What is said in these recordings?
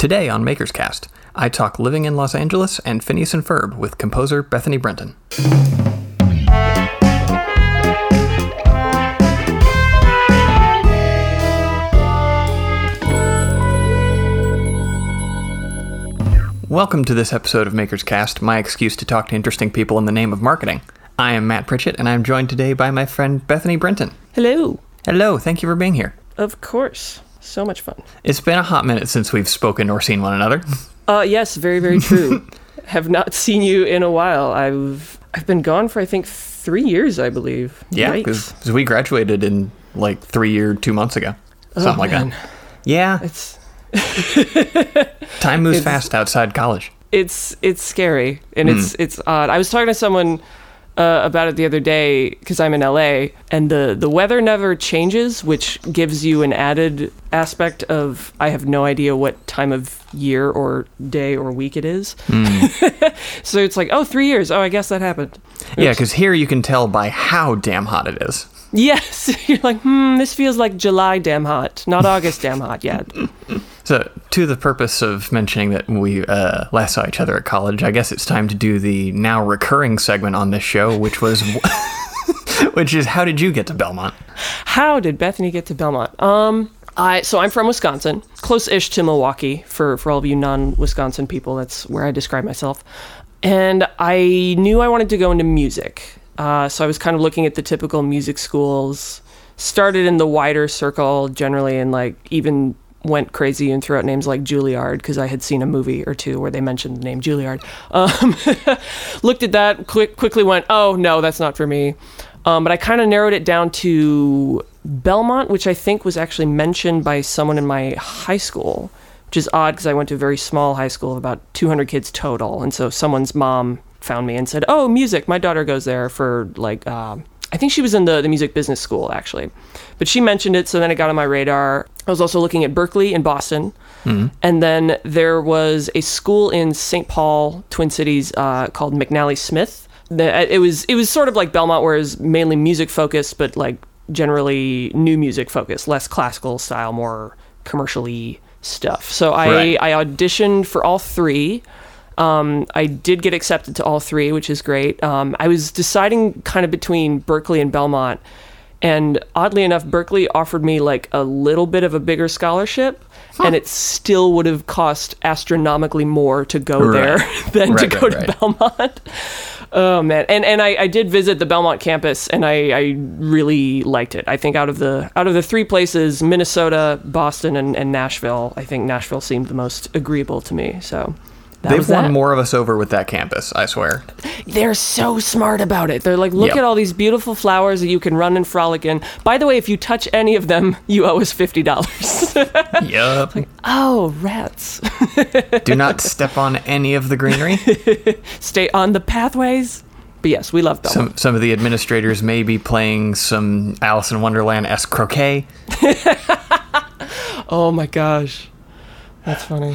Today on Maker's Cast, I talk living in Los Angeles and Phineas and Ferb with composer Bethany Brinton. Welcome to this episode of Maker's Cast, my excuse to talk to interesting people in the name of marketing. I am Matt Pritchett, and I'm joined today by my friend Bethany Brinton. Hello. Hello, thank you for being here. Of course. So much fun. It's been a hot minute since we've spoken or seen one another. Uh, yes, very, very true. Have not seen you in a while. I've I've been gone for I think three years, I believe. Yeah, because we graduated in like three year, two months ago. Something like man. that. Yeah, It's time moves it's- fast outside college. it's it's scary and it's Hmm. it's odd. I was talking to someone uh, about it the other day because I'm in LA and the the weather never changes, which gives you an added aspect of I have no idea what time of year or day or week it is. Hmm. so it's like oh three years. Oh, I guess that happened. Yeah, because here you can tell by how damn hot it is. Yes, you're like hmm. This feels like July damn hot, not August damn hot yet. So, to the purpose of mentioning that we uh, last saw each other at college, I guess it's time to do the now recurring segment on this show, which was, which is how did you get to Belmont? How did Bethany get to Belmont? Um, I so I'm from Wisconsin, close-ish to Milwaukee. For for all of you non-Wisconsin people, that's where I describe myself. And I knew I wanted to go into music, uh, so I was kind of looking at the typical music schools. Started in the wider circle generally, and like even went crazy and threw out names like Juilliard because I had seen a movie or two where they mentioned the name Juilliard. Um, looked at that, quick, quickly went, oh no, that's not for me. Um, but I kind of narrowed it down to Belmont, which I think was actually mentioned by someone in my high school, which is odd because I went to a very small high school of about 200 kids total. And so someone's mom found me and said, oh, music. My daughter goes there for like, uh, I think she was in the, the music business school actually. But she mentioned it, so then it got on my radar. I was also looking at Berklee in Boston. And then there was a school in St. Paul, Twin Cities, uh, called McNally Smith. The, it was it was sort of like Belmont, where it's mainly music focused, but like generally new music focused, less classical style, more commercially stuff. So I Right. I auditioned for all three. Um, I did get accepted to all three, which is great. Um, I was deciding kind of between Berklee and Belmont, and oddly enough, Berklee offered me like a little bit of a bigger scholarship, and it still would have cost astronomically more to go Right. there than to go right, to right. Belmont. Oh man, and and I, I did visit the Belmont campus, and I, I really liked it. I think out of the out of the three places, Minnesota, Boston, and, and Nashville, I think Nashville seemed the most agreeable to me. So that They've won that. more of us over with that campus, I swear. They're so smart about it. They're like, look Yep. at all these beautiful flowers that you can run and frolic in. By the way, if you touch any of them, you owe us fifty dollars. yup. oh, rats! Do not step on any of the greenery. Stay on the pathways. But yes, we love Belmont. Some some of the administrators may be playing some Alice in Wonderland esque croquet. oh my gosh, that's funny.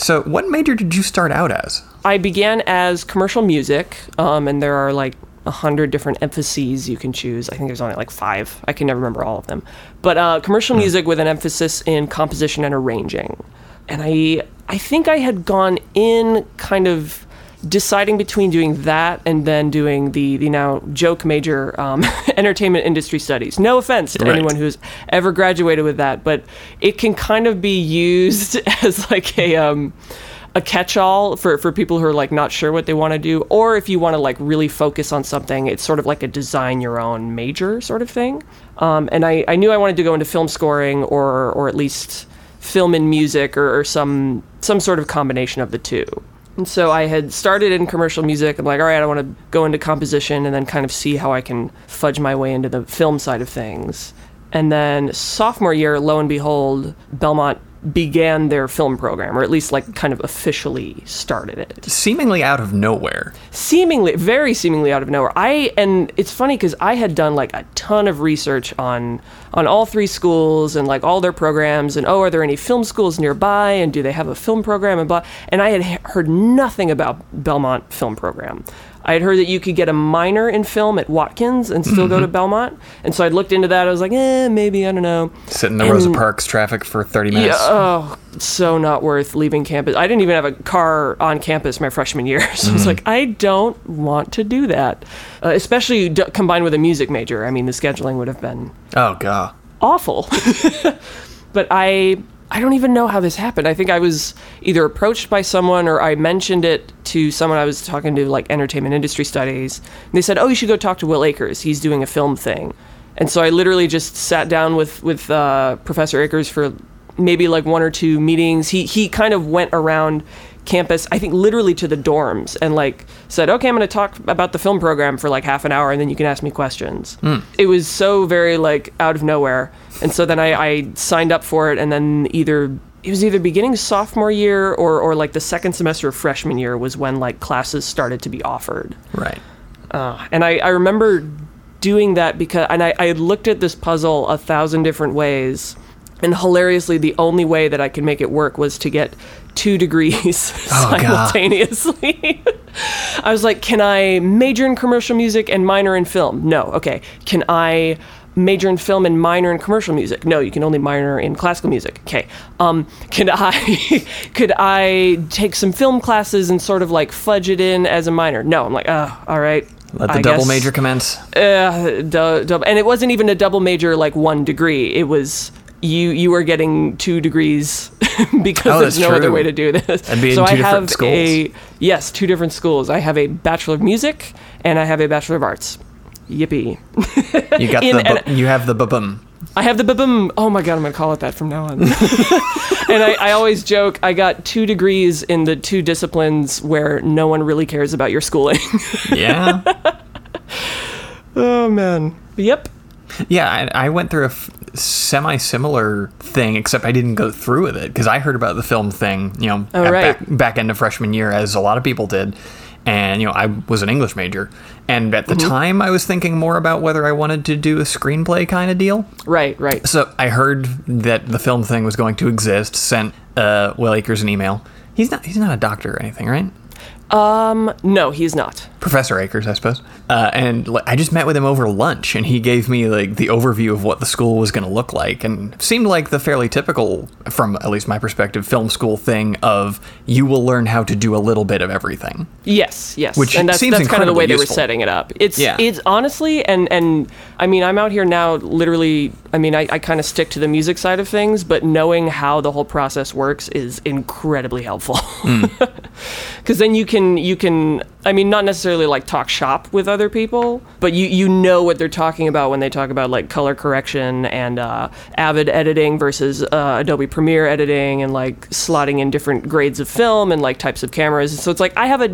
So, what major did you start out as? I began as commercial music, um, and there are like a hundred different emphases you can choose. I think there's only like five. I can never remember all of them. But uh, commercial music with an emphasis in composition and arranging. And I, I think I had gone in kind of deciding between doing that and then doing the the now joke major um, entertainment industry studies. No offense to Right. anyone who's ever graduated with that, but it can kind of be used as like a um, a catch-all for, for people who are like not sure what they want to do or if you want to like really focus on something it's sort of like a design your own major sort of thing um, and I, I knew i wanted to go into film scoring or or at least film and music or, or some some sort of combination of the two and so I had started in commercial music. I'm like, all right, I want to go into composition and then kind of see how I can fudge my way into the film side of things. And then sophomore year, lo and behold, Belmont began their film program, or at least like kind of officially started it. Seemingly out of nowhere. Seemingly, very seemingly out of nowhere. I and it's funny because I had done like a ton of research on on all three schools and like all their programs and oh, are there any film schools nearby and do they have a film program and blah. And I had heard nothing about Belmont film program. I had heard that you could get a minor in film at Watkins and still go to Belmont, and so I looked into that. I was like, eh, maybe I don't know. Sit in the Rosa Parks traffic for 30 minutes. Yeah, oh, so not worth leaving campus. I didn't even have a car on campus my freshman year, so I was like, I don't want to do that, uh, especially d- combined with a music major. I mean, the scheduling would have been Oh, God. awful. but I I don't even know how this happened. I think I was either approached by someone or I mentioned it to someone I was talking to like entertainment industry studies. And they said, "Oh, you should go talk to Will Akers. He's doing a film thing." And so I literally just sat down with with uh, Professor Akers for maybe like one or two meetings. He he kind of went around campus, I think literally to the dorms, and like said, "Okay, I'm going to talk about the film program for like half an hour, and then you can ask me questions." It was so very like out of nowhere, and so then I, I signed up for it, and then either it was either beginning sophomore year or or like the second semester of freshman year was when like classes started to be offered. Right. Uh, and I, I remember doing that because, and I, I had looked at this puzzle a thousand different ways. And hilariously, the only way that I could make it work was to get two degrees Oh, simultaneously. I was like, can I major in commercial music and minor in film? No. Okay. Can I major in film and minor in commercial music? No, you can only minor in classical music. Okay. Um, could I could I take some film classes and sort of like fudge it in as a minor? No. I'm like, oh, all right. Let the I double guess- major commence. uh, du- and it wasn't even a double major like one degree. It was you you were getting two degrees because Oh, there's no other way to do this. That'd be in so two I different have schools. a yes, two different schools. I have a bachelor of music and I have a bachelor of arts. Yippee! You got In- the bu- you have the bum. I have the babum. Oh my god, I'm gonna call it that from now on. and I, I always joke I got two degrees in the two disciplines where no one really cares about your schooling. Yeah. oh man. Yep. yeah, I, I went through a f- semi-similar thing, except I didn't go through with it because I heard about the film thing, you know, Oh, right. back, back end of freshman year, as a lot of people did. And you know, I was an English major, and at the Mm-hmm. time, I was thinking more about whether I wanted to do a screenplay kind of deal. Right. Right. So I heard that the film thing was going to exist. Sent uh, Will Akers an email. He's not. He's not a doctor or anything, right? Um, no, he's not. Professor Akers, I suppose. Uh, and like, I just met with him over lunch, and he gave me like the overview of what the school was going to look like, and seemed like the fairly typical, from at least my perspective, film school thing of you will learn how to do a little bit of everything. Yes, yes, Which and that's seems that's kind of the way they were setting it up. It's Yeah. it's honestly, and and I mean, I'm out here now. Literally, I mean, I, I kind of stick to the music side of things, but knowing how the whole process works is incredibly helpful. Because then you can you can I mean, not necessarily like talk shop with other people, but you you know what they're talking about when they talk about like color correction and uh, Avid editing versus uh, Adobe Premiere editing and like slotting in different grades of film and like types of cameras. So it's like I have a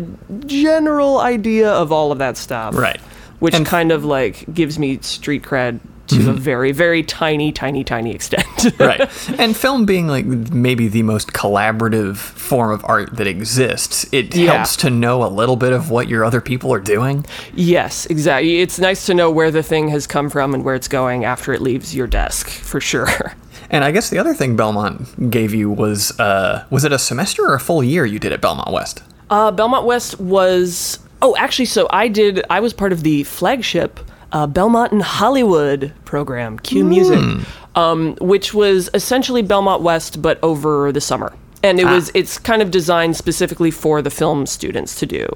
general idea of all of that stuff, Right. Which And- kind of like gives me street cred to a very very tiny tiny tiny extent. right. And film being like maybe the most collaborative form of art that exists, it Yeah. helps to know a little bit of what your other people are doing. Yes, exactly. It's nice to know where the thing has come from and where it's going after it leaves your desk, for sure. And I guess the other thing Belmont gave you was uh, was it a semester or a full year you did at Belmont West? Uh, Belmont West was. Oh, actually, so I did. I was part of the flagship uh, Belmont and Hollywood program, Q Music, um, which was essentially Belmont West, but over the summer. And it was it's kind of designed specifically for the film students to do.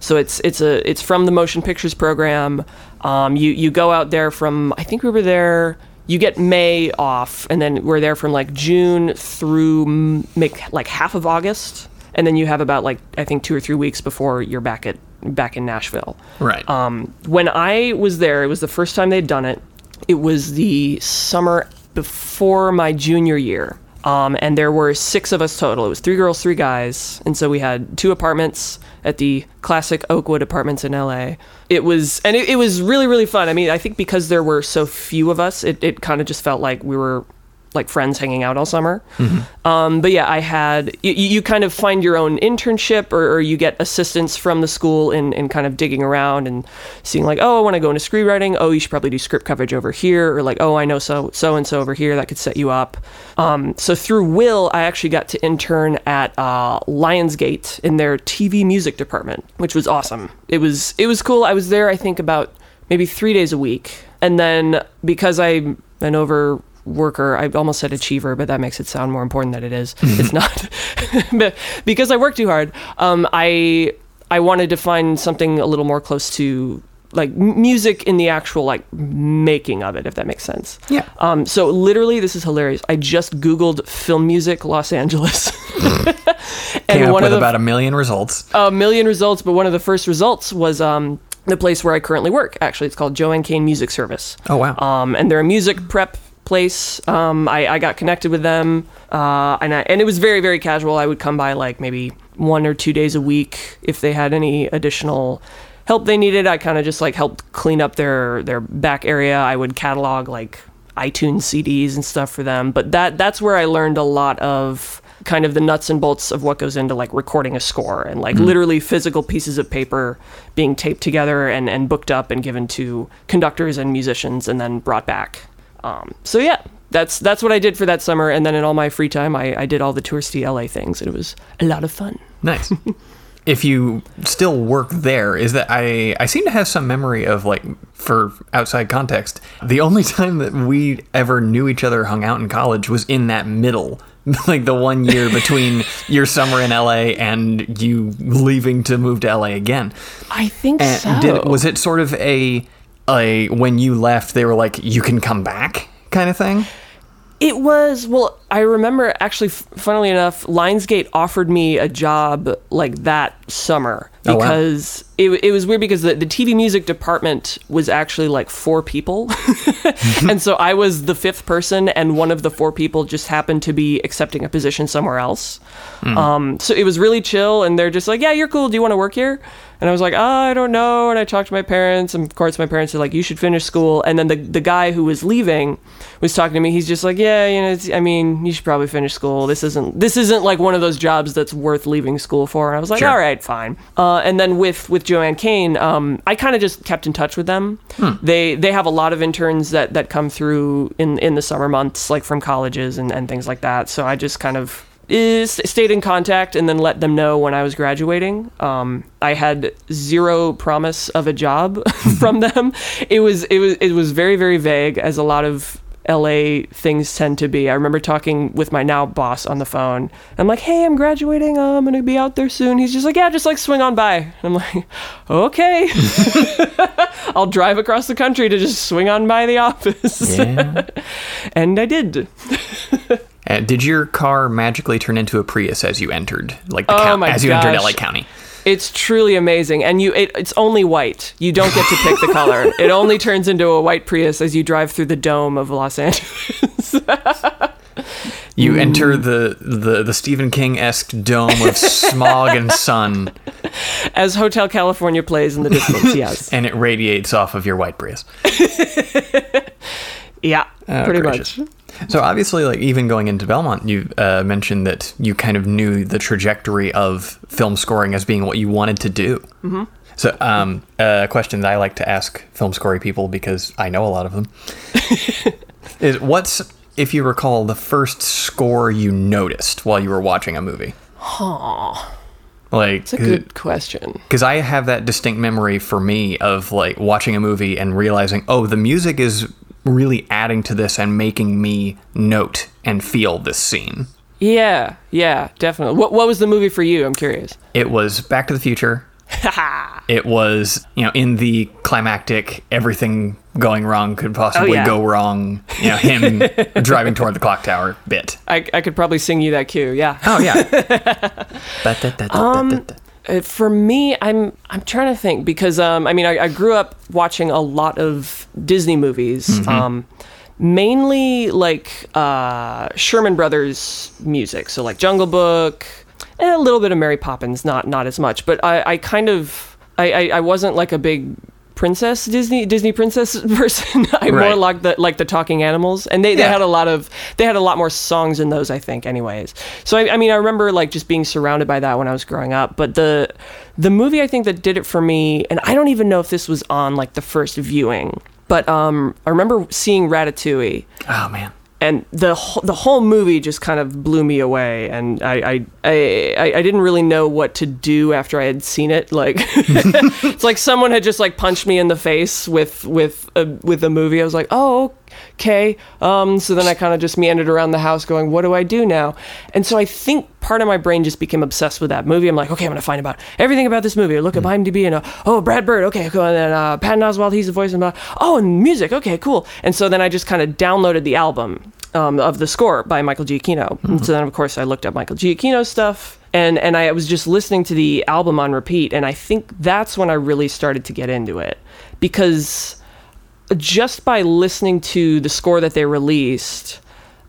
So it's it's a it's from the motion pictures program. Um, you you go out there from I think we were there. You get May off, and then we're there from like June through mm, make like half of August and then you have about like I think two or three weeks before you're back at back in Nashville. Right. Um, when I was there, it was the first time they'd done it. It was the summer before my junior year. Um, and there were six of us total. It was three girls, three guys. And so we had two apartments at the classic Oakwood apartments in LA. It was, and it, it was really, really fun. I mean, I think because there were so few of us, it, it kind of just felt like we were like friends hanging out all summer. Um, but yeah, I had you, you kind of find your own internship or, or you get assistance from the school in, in kind of digging around and seeing like, oh, I want to go into screenwriting. Oh, you should probably do script coverage over here, or like, oh, I know so so and so over here that could set you up. Um, so through Will, I actually got to intern at uh, Lionsgate in their TV music department, which was awesome. It was it was cool. I was there, I think, about maybe three days a week, and then because I'm an over worker i almost said achiever but that makes it sound more important than it is it's not but because i work too hard um, i i wanted to find something a little more close to like music in the actual like making of it if that makes sense Yeah. um, so literally this is hilarious i just googled film music los angeles and Came up one with of the about a million results. a million results, but one of the first results was um, the place where I currently work. Actually, it's called JoAnn Kane Music Service. Oh, wow. Um, and they're a music prep place. Um, I, I got connected with them, uh, and I, and it was very very casual. I would come by like maybe one or two days a week if they had any additional help they needed. I kind of just like helped clean up their their back area. I would catalog like iTunes CDs and stuff for them. But that that's where I learned a lot of kind of the nuts and bolts of what goes into like recording a score and like literally physical pieces of paper being taped together and, and booked up and given to conductors and musicians and then brought back. Um, so yeah, that's that's what I did for that summer. And then in all my free time, I, I did all the touristy LA things, and it was a lot of fun. Nice. if you still work there, is that I I seem to have some memory of like for outside context, the only time that we ever knew each other, hung out in college, was in that middle. Like the one year between your summer in LA and you leaving to move to LA again. I think And so. did was it sort of a a when you left they were like you can come back kind of thing? It was well. I remember actually, funnily enough, Lionsgate offered me a job like that summer Oh, wow. because it, it was weird because the, the TV music department was actually like four people, and so I was the fifth person, and one of the four people just happened to be accepting a position somewhere else. Um, so it was really chill, and they're just like, "Yeah, you're cool. Do you want to work here?" And I was like, oh, I don't know. And I talked to my parents, and of course, my parents are like, you should finish school. And then the, the guy who was leaving was talking to me. He's just like, yeah, you know, it's, I mean, you should probably finish school. This isn't this isn't like one of those jobs that's worth leaving school for. And I was like, Sure. all right, fine. Uh, and then with with JoAnn Kane, um, I kind of just kept in touch with them. They they have a lot of interns that that come through in in the summer months, like from colleges and and things like that. So I just kind of is stayed in contact and then let them know when I was graduating. Um, I had zero promise of a job from them. It was it was it was very very vague, as a lot of LA things tend to be. I remember talking with my now boss on the phone. I'm like, "Hey, I'm graduating. Uh, I'm gonna be out there soon." He's just like, "Yeah, just like swing on by." And I'm like, "Okay." I'll drive across the country to just swing on by the office. Yeah. and I did. Uh, did your car magically turn into a Prius as you entered, like the Oh as you entered. LA County? It's truly amazing, and you it, it's only white. You don't get to pick the color. It only turns into a white Prius as you drive through the dome of Los Angeles. You enter the the, the Stephen King esque dome of smog and sun, As Hotel California plays in the distance, yes. and it radiates off of your white Prius. Yeah, Oh, pretty gracious. much. So obviously, like even going into Belmont, you uh, mentioned that you kind of knew the trajectory of film scoring as being what you wanted to do. Mm-hmm. So, um, a question that I like to ask film scoring people because I know a lot of them is what's if you recall the first score you noticed while you were watching a movie? Like It's a good question. because I have that distinct memory for me of like watching a movie and realizing, oh, the music is really adding to this and making me note and feel this scene. Yeah, yeah, definitely. What what was the movie for you? I'm curious. It was Back to the Future. it was, you know, in the climactic, everything going wrong could possibly Oh, yeah. go wrong. You know, him driving toward the clock tower bit. I, I could probably sing you that cue. Yeah. Oh yeah. um, for me, I'm I'm trying to think because um, I mean I, I grew up watching a lot of Disney movies, um, mainly like uh, Sherman Brothers music, so like Jungle Book, and a little bit of Mary Poppins, not not as much, but I, I kind of I, I, I wasn't like a big princess Disney Disney princess person. I'm more like the like the talking animals, and they, they Yeah. had a lot of they had a lot more songs in those. I think, anyways. So I, I mean, I remember like just being surrounded by that when I was growing up. But the the movie I think that did it for me, and I don't even know if this was on like the first viewing, but um, I remember seeing Ratatouille Oh man. And the the whole movie just kind of blew me away. And I, I I I didn't really know what to do after I had seen it. Like it's like someone had just like punched me in the face with with a, with the movie I was like oh okay. Um so then I kind of just meandered around the house going what do I do now? And so I think part of my brain just became obsessed with that movie. I'm like okay I'm gonna find about everything about this movie. I look at IMDb and uh, oh Brad Bird. Okay cool. And then uh, Patton Oswalt he's the voice and uh, oh and music. Okay cool. And so then I just kind of downloaded the album um, of the score by Michael Giacchino. And so then, of course, I looked up Michael Giacchino's stuff, and and I was just listening to the album on repeat, and I think that's when I really started to get into it. Because just by listening to the score that they released.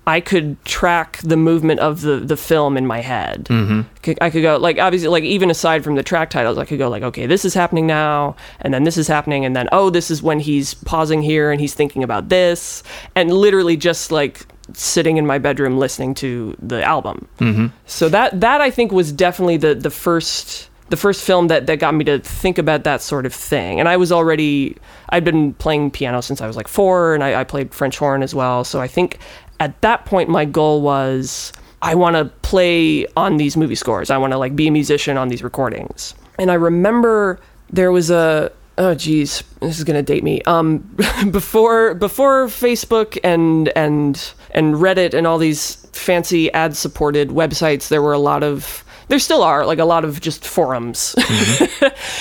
I could track the movement of the, the film in my head. Mm-hmm. I could go like obviously like even aside from the track titles, I could go like okay, this is happening now, and then this is happening, and then oh, this is when he's pausing here and he's thinking about this, and literally just like sitting in my bedroom listening to the album. Mm-hmm. So that that I think was definitely the the first the first film that, that got me to think about that sort of thing. And I was already, I'd been playing piano since I was like four, and I, I played French horn as well. So I think at that point, my goal was I want to play on these movie scores. I want to like be a musician on these recordings. And I remember there was a, oh geez, this is gonna date me. Um, before before Facebook and and and Reddit and all these fancy ad supported websites, there were a lot of there still are like a lot of just forums.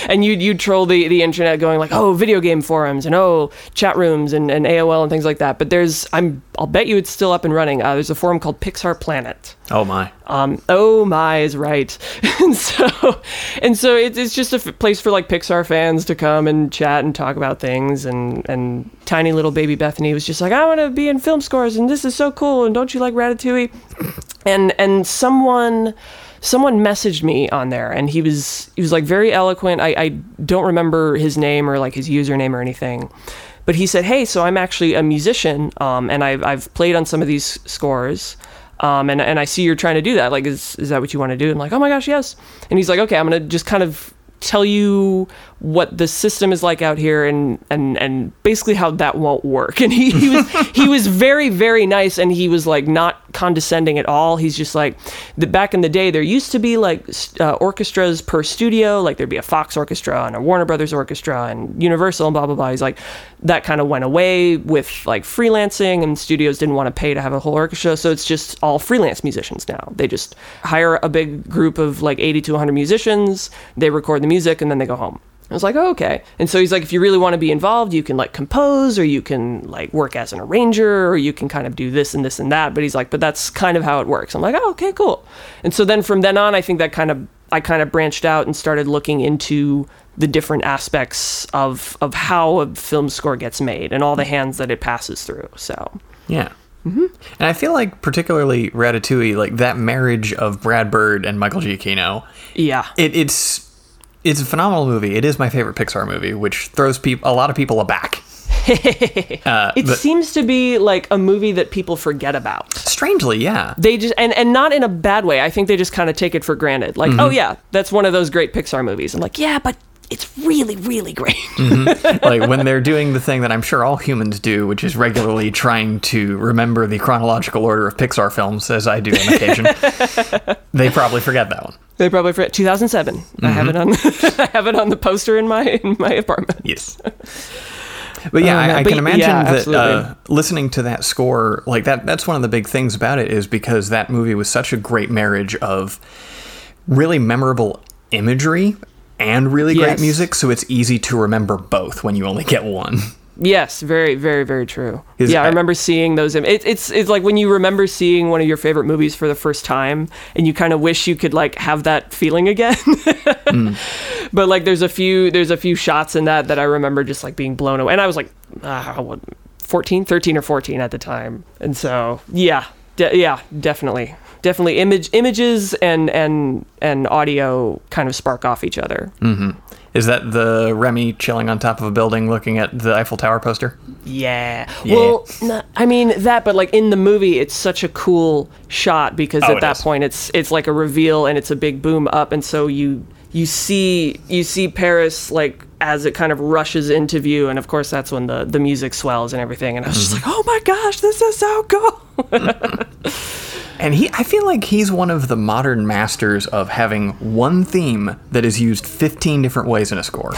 And you'd, you'd troll the, the internet going like oh video game forums and oh chat rooms and, and aol and things like that. But there's i'm i'll bet you it's still up and running. Uh, there's a forum called pixar planet. Oh my. um, oh my is right. And so and so it, it's just a f- place for like pixar fans to come and chat and talk about things. And and tiny little baby bethany was just like i want to be in film scores and this is so cool and don't you like ratatouille? And and someone someone messaged me on there and he was he was like very eloquent. I, I don't remember his name or like his username or anything but he said hey so i'm actually a musician um, and I've, I've played on some of these scores um, and, and i see you're trying to do that. Like is, is that what you want to do? I'm like oh my gosh yes. And he's like okay i'm gonna just kind of tell you what the system is like out here and and and basically how that won't work. And he, he was he was very very nice and he was like not condescending at all. He's just like the back in the day there used to be like uh, orchestras per studio. Like there'd be a fox orchestra and a warner brothers orchestra and universal and blah blah blah. He's like that kind of went away with like freelancing and studios didn't want to pay to have a whole orchestra. So it's just all freelance musicians now. They just hire a big group of like 80 to 100 musicians. They record the music and then they go home I was like, oh, okay. And so he's like, if you really want to be involved, you can like compose or you can like work as an arranger or you can kind of do this and this and that. But he's like, but that's kind of how it works. I'm like, oh, okay, cool. And so then from then on, I think that kind of, I kind of branched out and started looking into the different aspects of, of how a film score gets made and all the hands that it passes through. So Yeah. Mm-hmm. And I feel like particularly Ratatouille, like that marriage of Brad Bird and Michael Giacchino, yeah. it, it's it's a phenomenal movie. It is my favorite Pixar movie, which throws peop a lot of people aback. uh, It but seems to be like a movie that people forget about. strangely, yeah. they just and and not in a bad way. I think they just kind of take it for granted. Like, oh yeah, that's one of those great Pixar movies. I'm like, yeah, but it's really really great. Mm-hmm. like when they're doing the thing that I'm sure all humans do, which is regularly trying to remember the chronological order of Pixar films, as I do on occasion, they probably forget that one. they probably forget 2007. I have it mm-hmm. on I have it on the poster in my in my apartment. Yes. But yeah, man. I, I But can imagine yeah, that uh, listening to that score, like that, that's one of the big things about it is because that movie was such a great marriage of really memorable imagery and really great music. So it's easy to remember both when you only get one. Yes, very very very true. Is- yeah, I remember seeing those. im- It, it's it's like when you remember seeing one of your favorite movies for the first time, and you kind of wish you could like have that feeling again. But like, there's a few there's a few shots in that that I remember just like being blown away, and I was like, uh, what, 14, 13 or fourteen at the time, and so yeah, de- yeah, definitely. Definitely image images and and and audio kind of spark off each other. Is that the Remy chilling on top of a building looking at the Eiffel Tower poster? Yeah. Yeah. Well, no, I mean that, but like in the movie, it's such a cool shot because Oh, at it that is. point, it's it's like a reveal and it's a big boom up, and so you you see you see Paris like as it kind of rushes into view, and of course that's when the the music swells and everything, and I was just like, Mm-hmm. oh my gosh, this is so cool. And he, I feel like he's one of the modern masters of having one theme that is used 15 different ways in a score.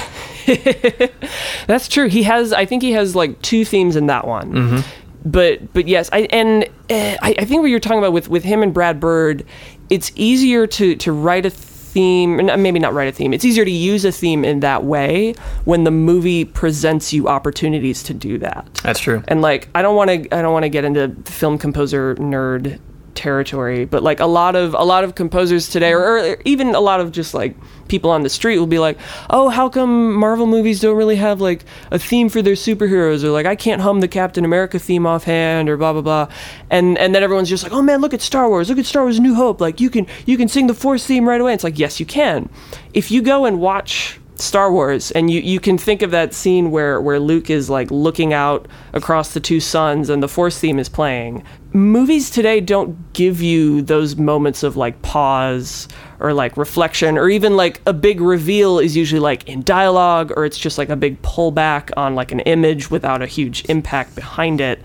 That's true. He has. I think he has like two themes in that one. Mm-hmm. But but yes, I and uh, I, I think what you're talking about with with him and Brad Bird, it's easier to to write a theme. Maybe not write a theme. It's easier to use a theme in that way when the movie presents you opportunities to do that. That's true. And like, I don't want to. I don't want to get into film composer nerd territory, but like a lot of a lot of composers today, or, or even a lot of just like people on the street will be like, "Oh, how come Marvel movies don't really have like a theme for their superheroes?" Or like, "I can't hum the Captain America theme offhand," or blah blah blah. And and then everyone's just like, "Oh man, look at Star Wars! Look at Star Wars: New Hope! Like you can you can sing the Force theme right away." It's like, yes, you can. If you go and watch Star Wars, and you, you can think of that scene where, where Luke is like looking out across the two suns and the Force theme is playing. Movies today don't give you those moments of like pause or like reflection or even like a big reveal is usually like in dialogue or it's just like a big pullback on like an image without a huge impact behind it.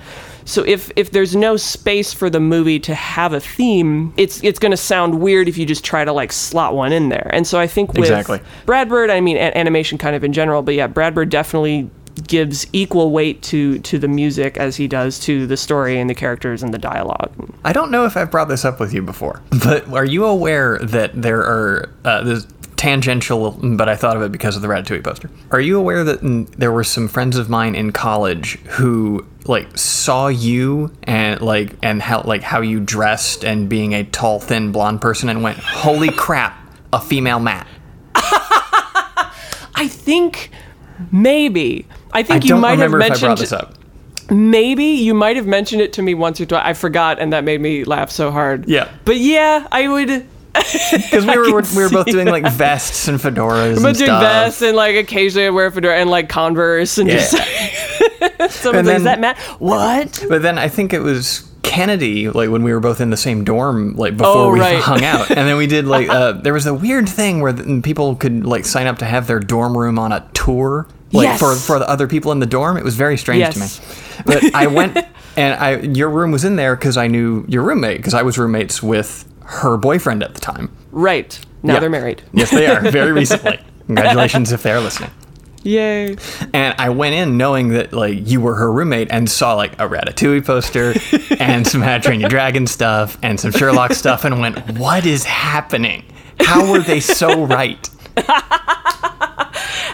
So if if there's no space for the movie to have a theme, it's it's going to sound weird if you just try to like slot one in there. And so I think with Exactly. Brad Bird, I mean animation kind of in general, but yeah, Brad Bird definitely gives equal weight to to the music as he does to the story and the characters and the dialogue. I don't know if I've brought this up with you before, but are you aware that there are uh, this tangential, but I thought of it because of the Ratatouille poster. Are you aware that there were some friends of mine in college who like saw you and like and how like how you dressed and being a tall, thin, blonde person and went, "Holy crap, a female Matt." I think maybe. I I think you don't might have I mentioned brought this up. maybe you might have mentioned it to me once or twice. I forgot, and that made me laugh so hard. Yeah. but yeah, I would. Because we were we were both doing like vests and fedoras But and doing stuff. vests and like occasionally I wear a fedora and like Converse and Yeah. just someone's And like, "Is that Matt?" What? But then I think it was Kennedy, like when we were both in the same dorm, like before Oh, we right. hung out, and then we did like uh, there was a weird thing where people could like sign up to have their dorm room on a tour, like Yes. for for the other people in the dorm. It was very strange Yes. to me. But I went and I your room was in there because I knew your roommate because I was roommates with her boyfriend at the time. Right now Yeah. they're married. Yes, they are very recently. Congratulations if they're listening. Yay! And I went in knowing that like you were her roommate and saw like a Ratatouille poster and some How to Train Your Dragon stuff and some Sherlock stuff and went, "What is happening? How were they so right?"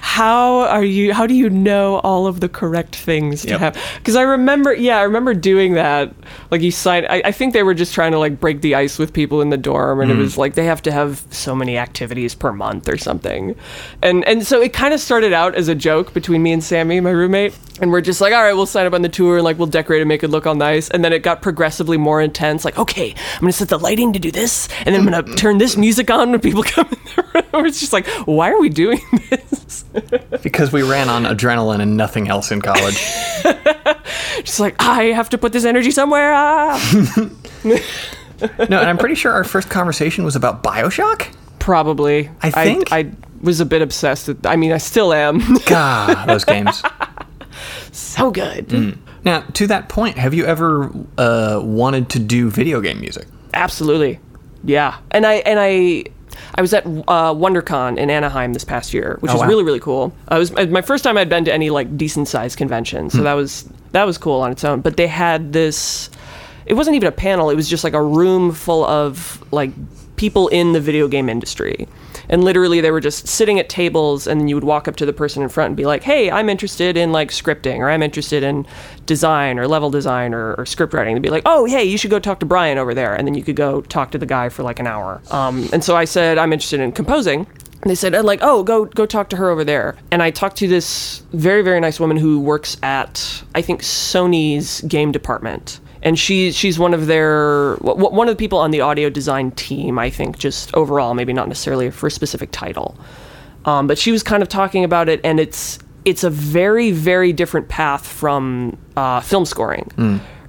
How are you? How do you know all of the correct things to Yep. have? Because I remember, yeah, I remember doing that. Like you signed. I, I think they were just trying to like break the ice with people in the dorm, and it mm. was like they have to have so many activities per month or something. And and so it kind of started out as a joke between me and Sammy, my roommate, and we're just like, all right, we'll sign up on the tour and like we'll decorate and make it look all nice. And then it got progressively more intense. Like, okay, I'm gonna set the lighting to do this, and then I'm gonna turn this music on when people come in the room. It's just like, why are we doing this? Because we ran on adrenaline and nothing else in college. Just like I have to put this energy somewhere. Ah. No, and I'm pretty sure our first conversation was about BioShock. Probably. I think- I, was a bit obsessed. With, I mean, I still am. God, those games. So good. Now, to that point, have you ever uh, wanted to do video game music? Absolutely. Yeah. And I and I I was at uh, WonderCon in Anaheim this past year, which Oh, was wow. really really cool. Uh, it was my first time I'd been to any like decent sized convention, so that was that was cool on its own. But they had this. It wasn't even a panel. It was just like a room full of like people in the video game industry. And literally, they were just sitting at tables, and then you would walk up to the person in front and be like, "Hey, I'm interested in like scripting, or I'm interested in design, or level design, or, or script writing." They'd be like, "Oh, hey, you should go talk to Brian over there," and then you could go talk to the guy for like an hour. Um, and so I said, "I'm interested in composing." And they said, uh, like, oh, go go talk to her over there. And I talked to this very very nice woman who works at I think Sony's game department and she she's one of their w- one of the people on the audio design team. I think just overall, maybe not necessarily for a specific title, um, but she was kind of talking about it, and it's it's a very very different path from uh, film scoring.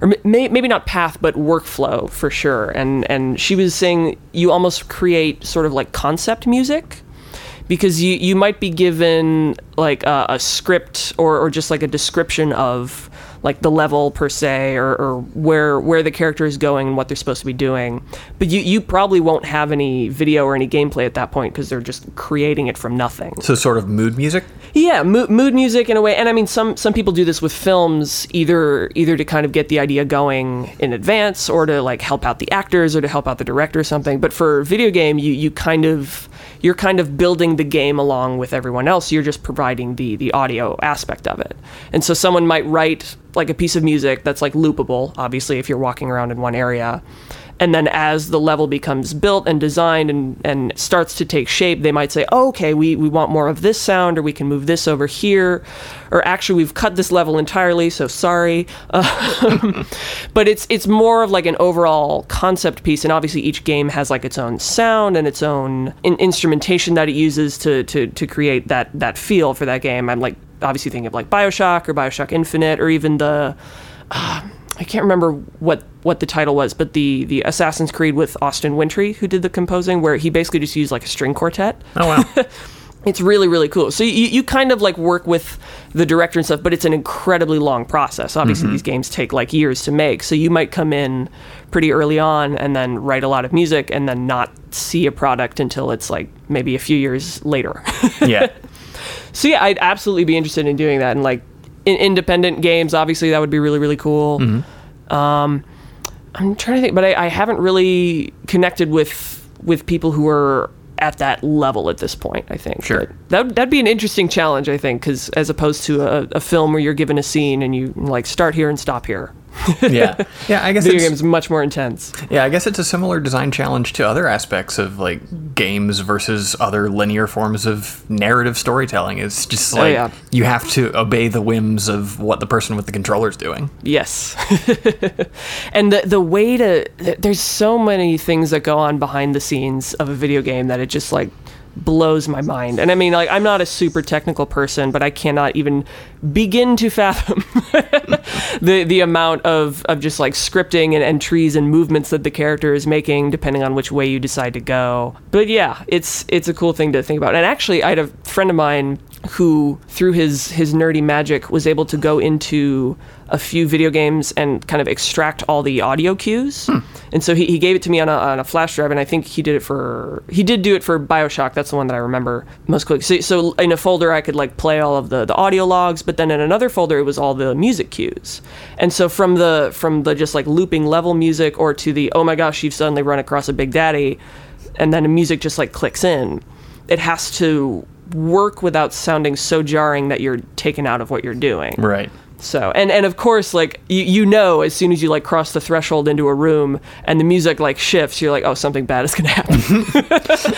Or may, maybe not path, but workflow for sure. And and she was saying you almost create sort of like concept music because you, you might be given like a, a script or, or just like a description of like the level per se or, or where where the character is going and what they're supposed to be doing but you, you probably won't have any video or any gameplay at that point because they're just creating it from nothing So sort of mood music. yeah, mood, mood music in a way, and I mean some some people do this with films, either either to kind of get the idea going in advance, or to like help out the actors, or to help out the director or something. But for video game, you you kind of you're kind of building the game along with everyone else. You're just providing the the audio aspect of it, and so someone might write like a piece of music that's like loopable, obviously, if you're walking around in one area. And then as the level becomes built and designed and, and starts to take shape, they might say, oh, okay, we, we want more of this sound, or we can move this over here. Or actually, we've cut this level entirely, so sorry. Um, but it's it's more of like an overall concept piece. And obviously, each game has like its own sound and its own in- instrumentation that it uses to, to, to create that, that feel for that game. I'm like obviously thinking of like Bioshock or Bioshock Infinite or even the. Uh, I can't remember what what the title was, but the the Assassin's Creed with Austin Wintory who did the composing, where he basically just used like a string quartet. Oh wow. It's really really cool. So you you kind of like work with the director and stuff, but it's an incredibly long process. Obviously, these games take like years to make, so you might come in pretty early on and then write a lot of music and then not see a product until it's like maybe a few years later. yeah. So yeah, I'd absolutely be interested in doing that. And like in independent games, obviously that would be really really cool. Um, I'm trying to think, but I, I haven't really connected with with people who are at that level at this point. I think Sure. But that that'd be an interesting challenge. I think because as opposed to a, a film where you're given a scene and you like start here and stop here. Yeah. Yeah. I guess Video it's, games much more intense. Yeah, I guess it's a similar design challenge to other aspects of like games versus other linear forms of narrative storytelling. It's just oh, like yeah. you have to obey the whims of what the person with the controller's doing. Yes. and the the way to there's so many things that go on behind the scenes of a video game that it just like blows my mind. And I mean like I'm not a super technical person, but I cannot even begin to fathom the the amount of, of just like scripting and entries and movements that the character is making depending on which way you decide to go. But yeah, it's it's a cool thing to think about. And actually I had a friend of mine who through his his nerdy magic was able to go into a few video games and kind of extract all the audio cues. Hmm. And so he, he gave it to me on a, on a flash drive and i think he did it for he did do it for bioshock. That's the one that i remember most quickly so, so in a folder i could like play all of the, the audio logs but then in another folder it was all the music cues. And so from the from the just like looping level music or to the oh my gosh you've suddenly run across a big daddy and then the music just like clicks in it has to work without sounding so jarring that you're taken out of what you're doing. Right. So, and and of course, like you you know, as soon as you like cross the threshold into a room and the music like shifts, you're like, oh, something bad is gonna happen.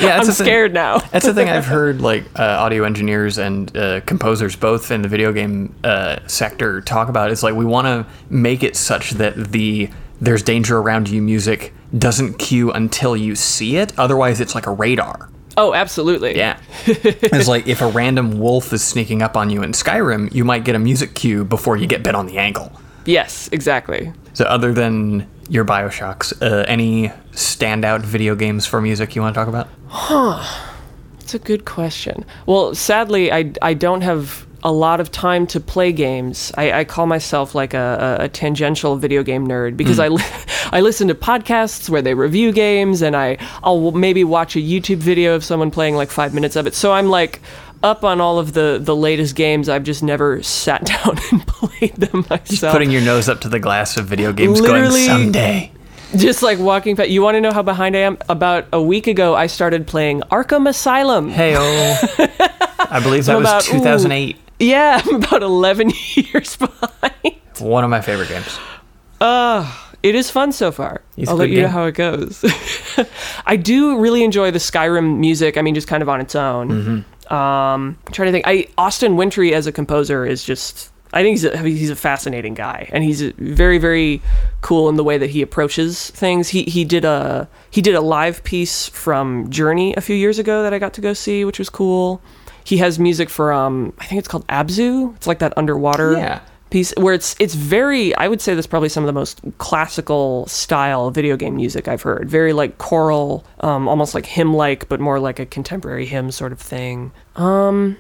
Yeah, I'm the thing- scared now. That's the thing I've heard, like uh, audio engineers and uh, composers, both in the video game uh, sector, talk about. Is like we want to make it such that the "there's danger around you" music doesn't cue until you see it. Otherwise, it's like a radar. Oh, absolutely. Yeah, it's like if a random wolf is sneaking up on you in Skyrim, you might get a music cue before you get bit on the ankle. Yes, exactly. So, other than your Bioshocks, uh, any standout video games for music you want to talk about? Huh, it's a good question. Well, sadly, I, I don't have a lot of time to play games. I, I call myself like a, a, tangential video game nerd because hmm. I, li- I listen to podcasts where they review games and I, I'll maybe watch a YouTube video of someone playing like five minutes of it. So I'm like up on all of the, the latest games. I've just never sat down and played them myself. Just Putting your nose up to the glass of video games, Literally- going someday. just like walking past. You want to know how behind I am? About a week ago, I started playing Arkham Asylum. Hey, I believe that was about- ooh. 2008. Yeah, I'm about 11 years behind. One of my favorite games. Uh, it is fun so far. It's I'll let you know how it goes. I do really enjoy the Skyrim music. I mean, just kind of on its own. Mm-hmm. Um, I'm trying to think. I Austin Wintory as a composer is just I think he's a, he's a fascinating guy, and he's very very cool in the way that he approaches things. He he did a he did a live piece from Journey a few years ago that I got to go see, which was cool. He has music for um I think it's called Abzu. It's like that underwater Yeah. piece where it's it's very I would say that's probably some of the most classical style video game music I've heard. Very like choral, um, almost like hymn like, but more like a contemporary hymn sort of thing. Um,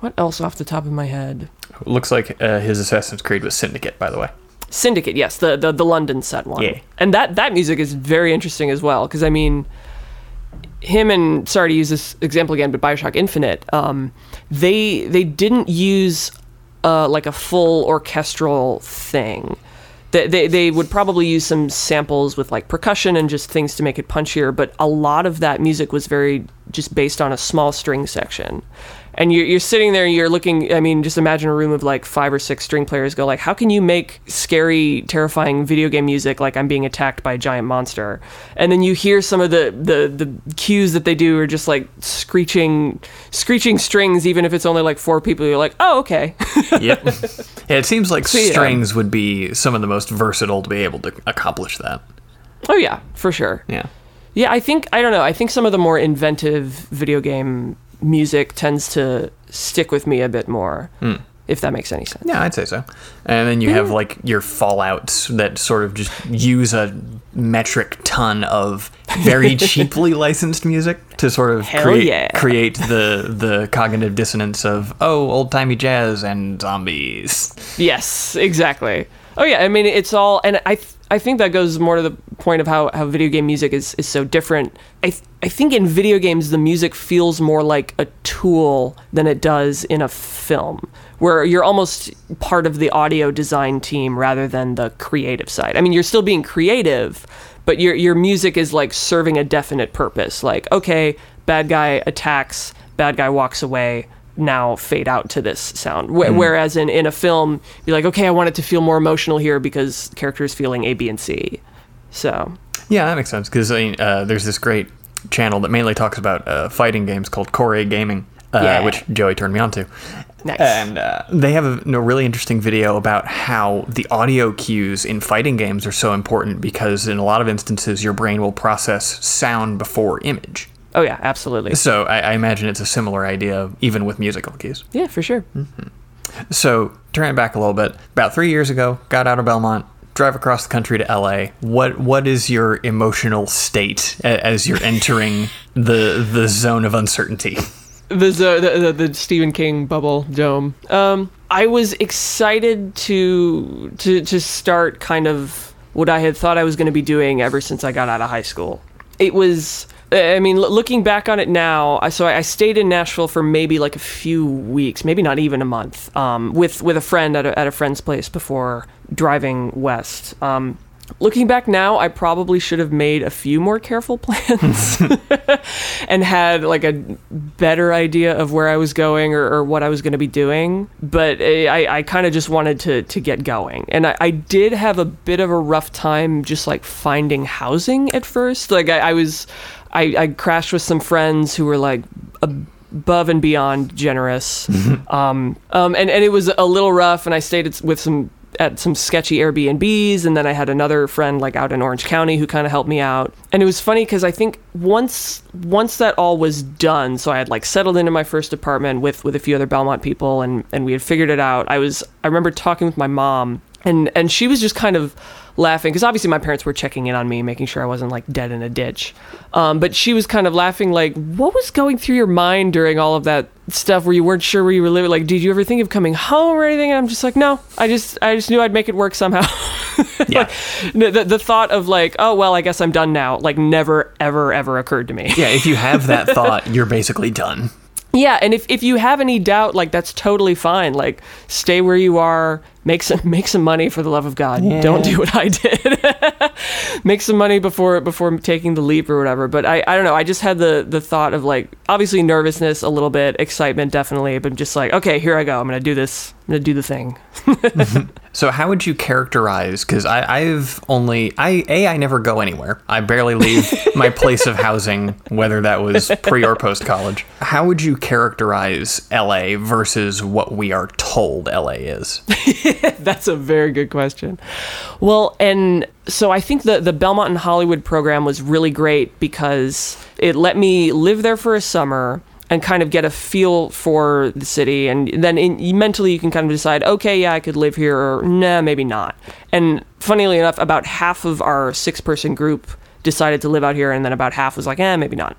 what else off the top of my head? Looks like uh, his Assassin's Creed was Syndicate, by the way. Syndicate, yes, the the, the London set one. Yeah. And that that music is very interesting as well because I mean him and sorry to use this example again, but Bioshock Infinite, um, they they didn't use uh, like a full orchestral thing. They, they, they would probably use some samples with like percussion and just things to make it punchier, but a lot of that music was very just based on a small string section. And you're, you're sitting there and you're looking, I mean, just imagine a room of like five or six string players go like, how can you make scary, terrifying video game music like I'm being attacked by a giant monster? And then you hear some of the, the, the cues that they do are just like screeching, screeching strings, even if it's only like four people. You're like, oh, okay. Yep. yeah, it seems like yeah. strings would be some of the most versatile to be able to accomplish that. oh, yeah, for sure. Yeah. Yeah, I think I don't know. I think some of the more inventive video game music tends to stick with me a bit more, hmm. if that makes any sense. Yeah, I'd say so. And then you have like your Fallouts that sort of just use a metric ton of very cheaply licensed music to sort of Hell create yeah. create the the cognitive dissonance of oh old timey jazz and zombies. Yes, exactly. Oh yeah, I mean it's all, and I I think that goes more to the point of how, how video game music is, is so different. I th- I think in video games the music feels more like a tool than it does in a film, where you're almost part of the audio design team rather than the creative side. I mean, you're still being creative, but your your music is like serving a definite purpose. Like, okay, bad guy attacks, bad guy walks away. Now fade out to this sound. Wh- Whereas in, in a film, you're like, okay, I want it to feel more emotional here because the character is feeling A, B, and C. So Yeah, that makes sense because I mean, uh, there's this great channel that mainly talks about uh, fighting games called Core Gaming, uh, Yeah. which Joey turned me on to. nice. And uh, they have a, a really interesting video about how the audio cues in fighting games are so important because in a lot of instances your brain will process sound before image. Oh yeah, absolutely. So I, I imagine it's a similar idea even with musical cues. Yeah, for sure. So turning it back a little bit, about three years ago, got out of Belmont, drive across the country to LA. What what is your emotional state as you're entering the the zone of uncertainty? the, the, the the Stephen King bubble dome. Um, I was excited to to to start kind of what I had thought I was going to be doing ever since I got out of high school. It was. I mean, looking back on it now, I- so I stayed in Nashville for maybe like a few weeks, maybe not even a month, um, with with a friend at a, at a friend's place before driving west. Um, looking back now, I probably should have made a few more careful plans and had like a better idea of where I was going or, or what I was going to be doing. But I, I kind of just wanted to, to get going. And I, I did have a bit of a rough time just like finding housing at first. Like I, I was, I, I crashed with some friends who were like above and beyond generous. um, um, and, and it was a little rough. And I stayed at, with some at some sketchy Airbnbs, and then I had another friend like out in Orange County who kind of helped me out. And it was funny because I think once once that all was done, so I had like settled into my first apartment with with a few other Belmont people, and and we had figured it out. I was I remember talking with my mom, and and she was just kind of laughing because obviously my parents were checking in on me, making sure I wasn't like dead in a ditch. Um, but she was kind of laughing, like, what was going through your mind during all of that stuff where you weren't sure where you were living? Like, did you ever think of coming home or anything? And I'm just like, no, I just, I just knew I'd make it work somehow. Yeah. the, the, the thought of like, oh well, I guess I'm done now, like never, ever, ever occurred to me. Yeah, if you have that thought, you're basically done. Yeah, and if, if you have any doubt, like that's totally fine. Like stay where you are, make some make some money for the love of God. Don't do what I did. make some money before before taking the leap or whatever. But I, I don't know. I just had the the thought of like obviously nervousness a little bit, excitement definitely, but just like okay, here I go. I'm gonna do this. I'm gonna do the thing. Mm-hmm. So how would you characterize? Because I've only I a I never go anywhere. I barely leave my place of housing, whether that was pre or post college. How would you characterize LA versus what we are told LA is? That's a very good question. Well, and so I think the the Belmont and Hollywood program was really great because it let me live there for a summer and kind of get a feel for the city. And then in, mentally you can kind of decide okay yeah i could live here or nah maybe not. And funnily enough about half of our six person group decided to live out here and then about half was like eh maybe not.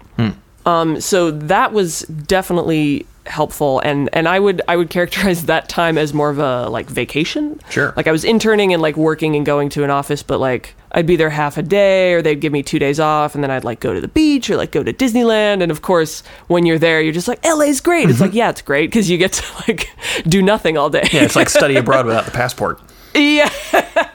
Um, so that was definitely helpful and and I would I would characterize that time as more of a like vacation. Sure. Like I was interning and like working and going to an office, but like I'd be there half a day or they'd give me two days off and then I'd like go to the beach or like go to Disneyland and of course when you're there you're just like LA's great. It's mm-hmm. like yeah it's great because you get to like do nothing all day. Yeah, it's like study abroad without the passport. Yeah.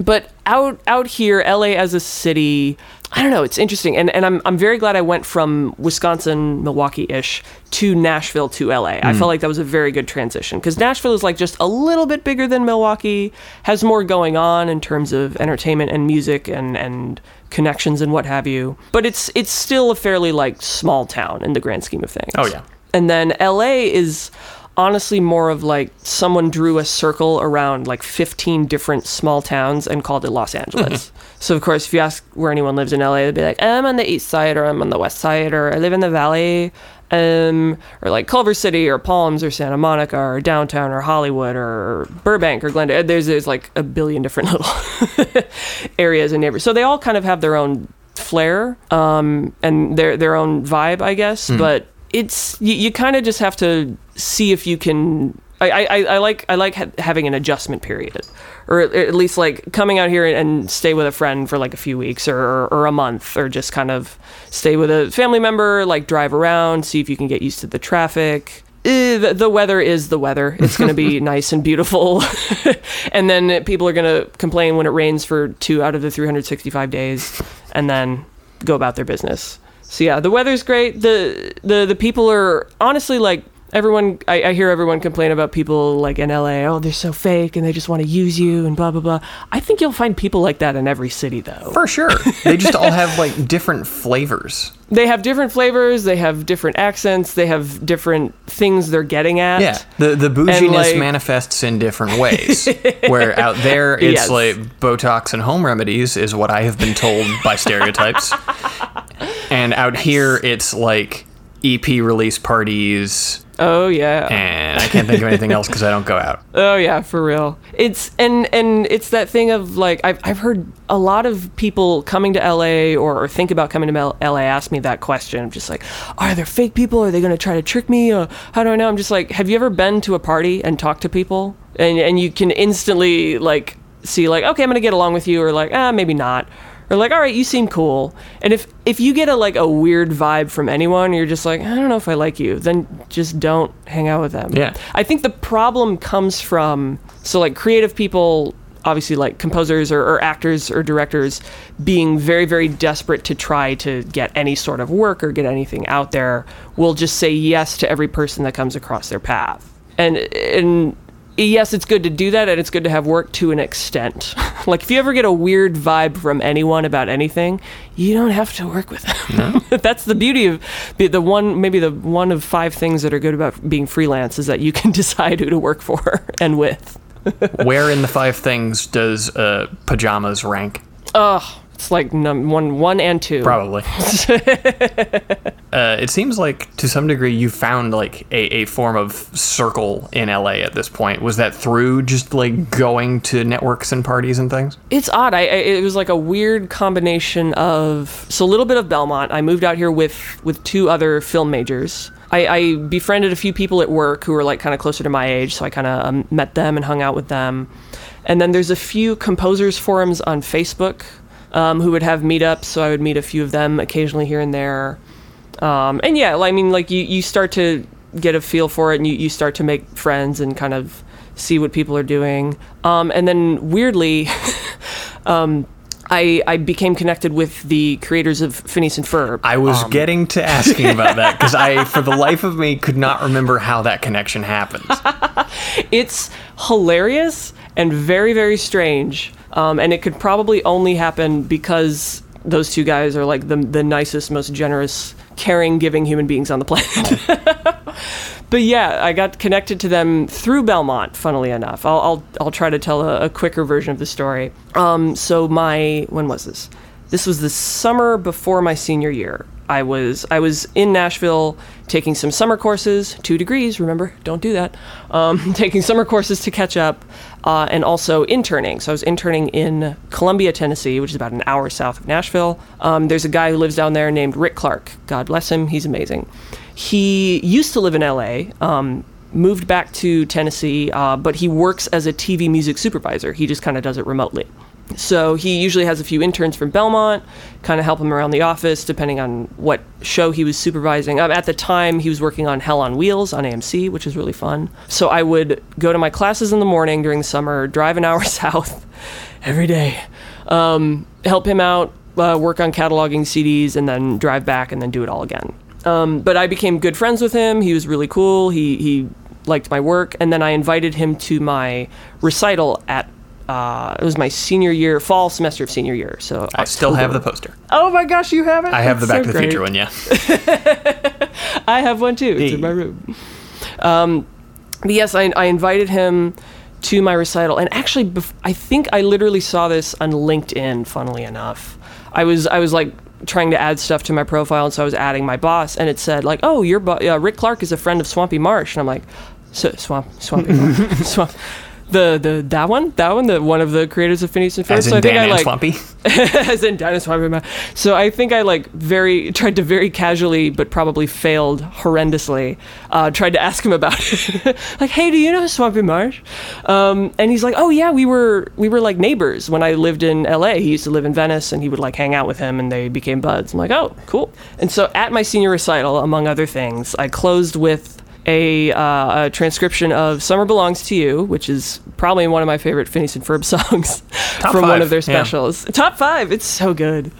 but out out here, LA as a city, I don't know, it's interesting. And and I'm I'm very glad I went from Wisconsin, Milwaukee-ish to Nashville to LA. I hmm. felt like that was a very good transition because Nashville is like just a little bit bigger than Milwaukee, has more going on in terms of entertainment and music and and connections and what have you. But it's it's still a fairly like small town in the grand scheme of things. Oh, yeah. And then LA is honestly more of like someone drew a circle around like 15 different small towns and called it Los Angeles. so of course, if you ask where anyone lives in LA, they'd be like, I'm on the east side or I'm on the west side or I live in the valley. Um, or like Culver City or Palms or Santa Monica or downtown or Hollywood or Burbank or Glendale. There's, there's like a billion different little areas and neighbors. So they all kind of have their own flair um, and their their own vibe, I guess. But it's you, you kind of just have to see if you can. I, I, I like I like ha- having an adjustment period, or at least like coming out here and, and stay with a friend for like a few weeks or, or a month, or just kind of stay with a family member, like drive around, see if you can get used to the traffic. Eh, the, the weather is the weather. It's going to be nice and beautiful, and then people are going to complain when it rains for two out of the 365 days, and then go about their business. So yeah, the weather's great. The the the people are honestly like everyone. I, I hear everyone complain about people like in LA. Oh, they're so fake and they just want to use you and blah blah blah. I think you'll find people like that in every city though. For sure. They just all have like different flavors. They have different flavors. They have different accents. They have different things they're getting at. Yeah. The the bouginess like- manifests in different ways. Where out there it's Yes. like Botox and home remedies is what I have been told by stereotypes. and out here it's like EP release parties Oh yeah. and I can't think of anything else because I don't go out. Oh yeah, for real. It's and and it's that thing of like I've I've heard a lot of people coming to LA or, or think about coming to LA ask me that question. I'm just like, are there fake people? Are they going to try to trick me? Or how do I know? I'm just like, have you ever been to a party and talked to people and and you can instantly like see like, okay, I'm going to get along with you or like, ah, maybe not. Or like, all right, you seem cool. And if if you get a like a weird vibe from anyone, you're just like, I don't know if I like you. Then just don't hang out with them. Yeah. I think the problem comes from so like creative people, obviously like composers or, or actors or directors, being very very desperate to try to get any sort of work or get anything out there, will just say yes to every person that comes across their path. And and yes, it's good to do that, and it's good to have work to an extent. like if you ever get a weird vibe from anyone about anything, you don't have to work with them. That's the beauty of the, the one, maybe the one of five things that are good about being freelance is that you can decide who to work for and with. Where in the five things does uh, pajamas rank? Oh, it's like num- one, one and two. Probably. uh, it seems like to some degree you found like a, a form of circle in LA at this point. Was that through just like going to networks and parties and things? It's odd. I, I it was like a weird combination of so a little bit of Belmont. I moved out here with with two other film majors. I, I befriended a few people at work who were like kind of closer to my age, so I kind of um, met them and hung out with them. And then there's a few composers forums on Facebook um, who would have meetups, so I would meet a few of them occasionally here and there. Um, and yeah, I mean, like you, you start to get a feel for it, and you, you start to make friends and kind of see what people are doing. Um, and then weirdly, um, I, I became connected with the creators of Phineas and Ferb. I was getting to asking about that because I, for the life of me, could not remember how that connection happened. it's hilarious and very very strange um, and it could probably only happen because those two guys are like the, the nicest most generous caring giving human beings on the planet. But yeah i got connected to them through belmont funnily enough. I'll, I'll, I'll try to tell a, a quicker version of the story. Um, so my when was this? This was the summer before my senior year I was I was in Nashville taking some summer courses, two degrees. Remember, don't do that. Um, taking summer courses to catch up, uh, and also interning. So I was interning in Columbia, Tennessee, which is about an hour south of Nashville. Um, there's a guy who lives down there named Rick Clark. God bless him. He's amazing. He used to live in L.A. Um, moved back to Tennessee, uh, but he works as a TV music supervisor. He just kind of does it remotely. So he usually has a few interns from Belmont, kind of help him around the office, depending on what show he was supervising. Um, at the time, he was working on Hell on Wheels on AMC, which is really fun. So I would go to my classes in the morning during the summer, drive an hour south every day, um, help him out, uh, work on cataloging CDs, and then drive back and then do it all again. Um, but I became good friends with him. He was really cool. He he liked my work, and then I invited him to my recital at uh, it was my senior year, fall semester of senior year. So I still have the poster. Oh my gosh, you have it! I have That's the Back so to the great. Future one, yeah. I have one too. It's in my room. Um, but yes, I, I invited him to my recital, and actually, bef- I think I literally saw this on LinkedIn. Funnily enough, I was I was like trying to add stuff to my profile, and so I was adding my boss, and it said like, "Oh, your bo- uh, Rick Clark is a friend of Swampy Marsh," and I'm like, so, "Swamp, Swampy, Marsh, Swamp." The, the that one that one the one of the creators of Phineas and Ferb. As in so I think Dan I like Swampy. as in Dennis Swampy. So I think I like very tried to very casually, but probably failed horrendously. Uh, tried to ask him about it, like, "Hey, do you know Swampy Marsh?" Um, and he's like, "Oh yeah, we were we were like neighbors when I lived in L.A. He used to live in Venice, and he would like hang out with him, and they became buds." I'm like, "Oh, cool." And so at my senior recital, among other things, I closed with. A, uh, a transcription of "Summer Belongs to You," which is probably one of my favorite Phineas and Ferb songs Top from one of their yeah. specials. Top five. It's so good.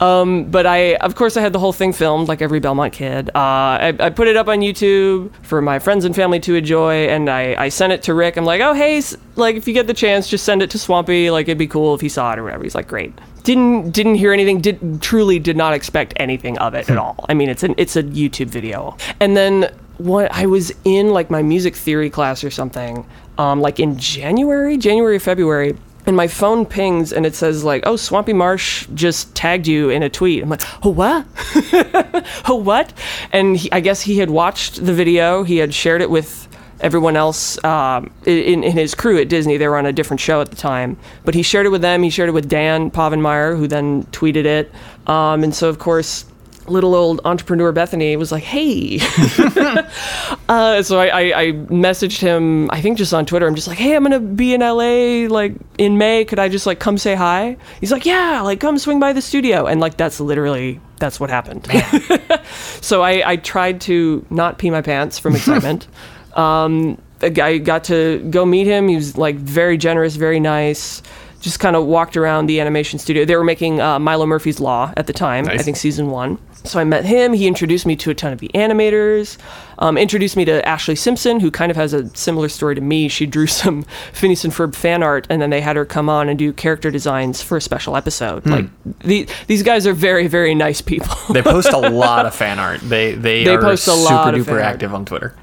Um, but I, of course, I had the whole thing filmed like every Belmont kid. Uh, I, I put it up on YouTube for my friends and family to enjoy, and I, I sent it to Rick. I'm like, oh, hey, s- like if you get the chance, just send it to Swampy. Like it'd be cool if he saw it or whatever. He's like, great. Didn't didn't hear anything. Did truly did not expect anything of it at all. I mean, it's an it's a YouTube video. And then what I was in like my music theory class or something, um, like in January, January, February, and my phone pings and it says like, "Oh, Swampy Marsh just tagged you in a tweet." I'm like, "Oh, what? oh, what?" And he, I guess he had watched the video. He had shared it with everyone else um, in, in his crew at Disney. They were on a different show at the time, but he shared it with them. He shared it with Dan Povenmire, who then tweeted it. Um, and so, of course, little old entrepreneur Bethany was like, "Hey." uh, so I, I, I messaged him. I think just on Twitter. I'm just like, "Hey, I'm gonna be in LA like in May. Could I just like come say hi?" He's like, "Yeah, like come swing by the studio." And like that's literally that's what happened. so I, I tried to not pee my pants from excitement. um, I got to go meet him. He was like very generous, very nice. Just kind of walked around the animation studio. They were making uh, Milo Murphy's Law at the time. I think season one. So I met him. He introduced me to a ton of the animators. Um, introduced me to Ashley Simpson, who kind of has a similar story to me. She drew some Phineas and Ferb fan art, and then they had her come on and do character designs for a special episode. Like the, these guys are very, very nice people. They post a lot of fan art. They they, They are post a super lot of duper active on Twitter.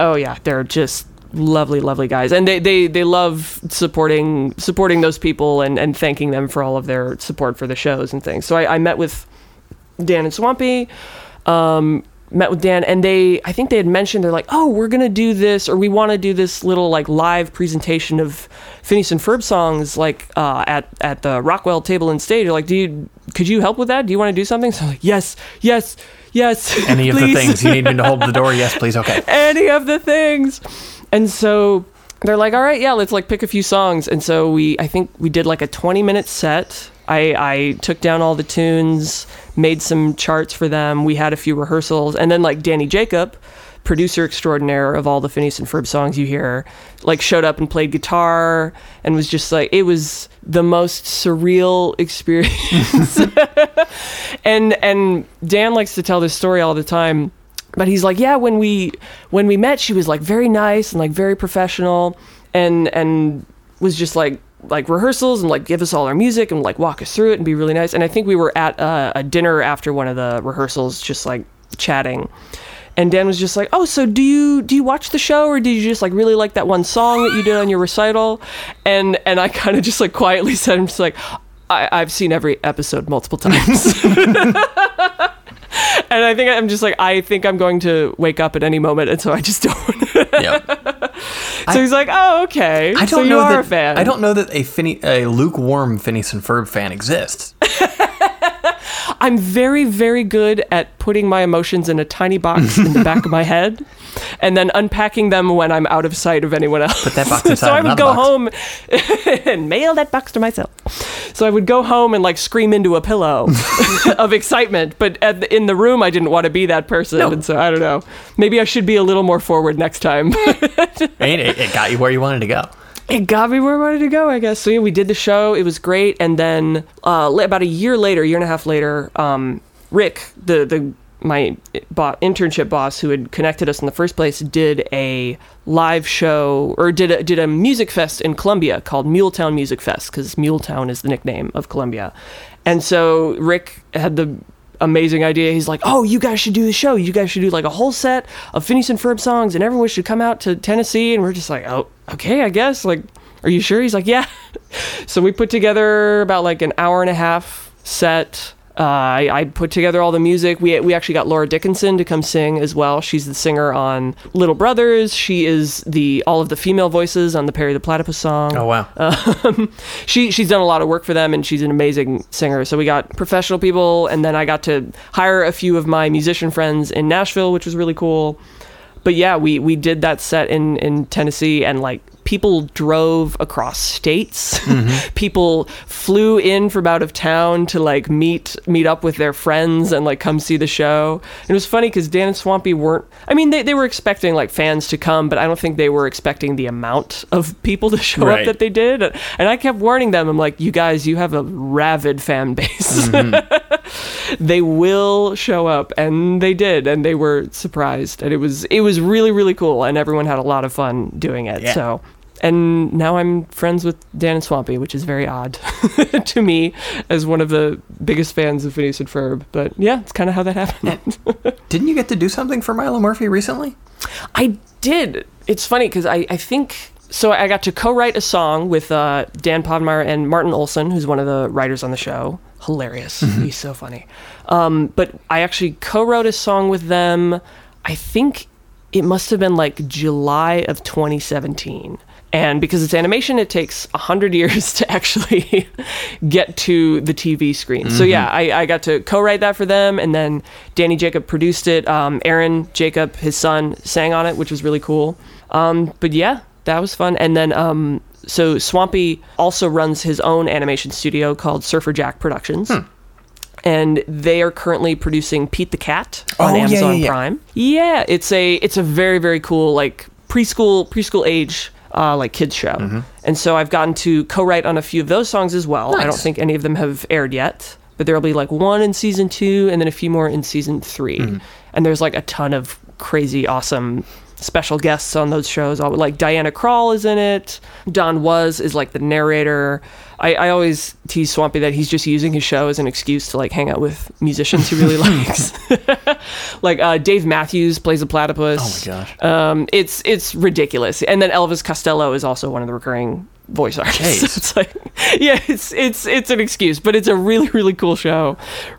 Oh yeah, they're just lovely, lovely guys, and they they, they love supporting supporting those people and, and thanking them for all of their support for the shows and things. So I, I met with Dan and Swampy, um, met with Dan, and they I think they had mentioned they're like, oh, we're gonna do this or we want to do this little like live presentation of Phineas and Ferb songs like uh, at at the Rockwell Table and Stage. They're like, do you could you help with that? Do you want to do something? So I'm like, yes, yes. Yes. Any of the things you need me to hold the door? Yes, please. Okay. any of the things. And so they're like, all right, yeah, let's like pick a few songs. And so we, I think we did like a 20 minute set. I, I took down all the tunes, made some charts for them. We had a few rehearsals, and then like Danny Jacob, producer extraordinaire of all the Phineas and Ferb songs you hear, like showed up and played guitar and was just like it was the most surreal experience. and and Dan likes to tell this story all the time. But he's like, yeah, when we when we met, she was like very nice and like very professional, and and was just like like rehearsals and like give us all our music and like walk us through it and be really nice. And I think we were at uh, a dinner after one of the rehearsals, just like chatting. And Dan was just like, "Oh, so do you do you watch the show, or did you just like really like that one song that you did on your recital?" And and I kind of just like quietly said, "I'm just like, I, I've seen every episode multiple times." and I think I'm just like, I think I'm going to wake up at any moment, and so I just don't. Yep. so he's like, "Oh, okay. I don't so you know are that a fan." I don't know that a a lukewarm Phineas and Ferb fan exists. I'm very, very good at putting my emotions in a tiny box in the back of my head and then unpacking them when I'm out of sight of anyone else. Put that box inside so I would go box. home and mail that box to myself. So I would go home and like scream into a pillow of excitement, but at the, in the room I didn't want to be that person, No. and so I don't know. Maybe I should be a little more forward next time. And it, it got you where you wanted to go. It got me where I wanted to go, I guess. So yeah, we did the show. It was great. And then uh, about a year later, year and a half later, um, Rick, the the my bo- internship boss who had connected us in the first place, did a live show or did a, did a music fest in Columbia called Muletown Music Fest because Muletown is the nickname of Columbia. And so Rick had the amazing idea. He's like, "Oh, you guys should do the show. You guys should do like a whole set of Phineas and Ferb songs, and everyone should come out to Tennessee." And we're just like, "Oh, okay, I guess." Like, are you sure? He's like, "Yeah." so we put together about like an hour and a half set. Uh, I, I put together all the music. We we actually got Laura Dickinson to come sing as well. She's the singer on Little Brothers. She is the all of the female voices on the Perry the Platypus song Oh wow. um, she she's done a lot of work for them and she's an amazing singer so we got professional people and then i got to hire a few of my musician friends in nashville which was really cool but yeah we we did that set in in tennessee and like people drove across states. Mm-hmm. People flew in from out of town to like meet meet up with their friends and like come see the show. And it was funny because dan and swampy weren't i mean they, they were expecting like fans to come but i don't think they were expecting the amount of people to show Right. up that they did. And i kept warning them. I'm like you guys you have a rabid fan base. Mm-hmm. They will show up and they did and they were surprised. And it was it was really really cool and everyone had a lot of fun doing it Yeah. so and now I'm friends with Dan and Swampy, which is very odd to me as one of the biggest fans of Phineas and Ferb. But yeah, it's kind of how that happened. Didn't you get to do something for Milo Murphy recently? I did. It's funny because I, I think so. I got to co-write a song with uh, Dan Povenmire and Martin Olson, who's one of the writers on the show. Hilarious. He's so funny. Um, but I actually co-wrote a song with them. I think it must have been like July of 2017. And because it's animation, it takes 100 years to actually get to the TV screen. So, yeah, I, I got to co write that for them. And then Danny Jacob produced it. Um, Aaron Jacob, his son, sang on it, which was really cool. Um, but yeah, that was fun. And then, um, so Swampy also runs his own animation studio called Surfer Jack Productions. And they are currently producing Pete the Cat on Oh, yeah, Amazon yeah, yeah. Prime. Yeah, it's a it's a very very cool like preschool preschool age uh, like kids show. Mm-hmm. And so I've gotten to co-write on a few of those songs as well. I don't think any of them have aired yet, but there'll be like one in season two and then a few more in season 3 Mm-hmm. And there's like a ton of crazy awesome special guests on those shows. Like Diana Krall is in it. Don Was is like the narrator. I, I always tease Swampy that he's just using his show as an excuse to like hang out with musicians he really likes. like uh, Dave Matthews plays a platypus. Oh my gosh. Um, it's it's ridiculous. And then Elvis Costello is also one of the recurring voice artists. Jeez. it's like yeah, it's it's it's an excuse, but it's a really really cool show.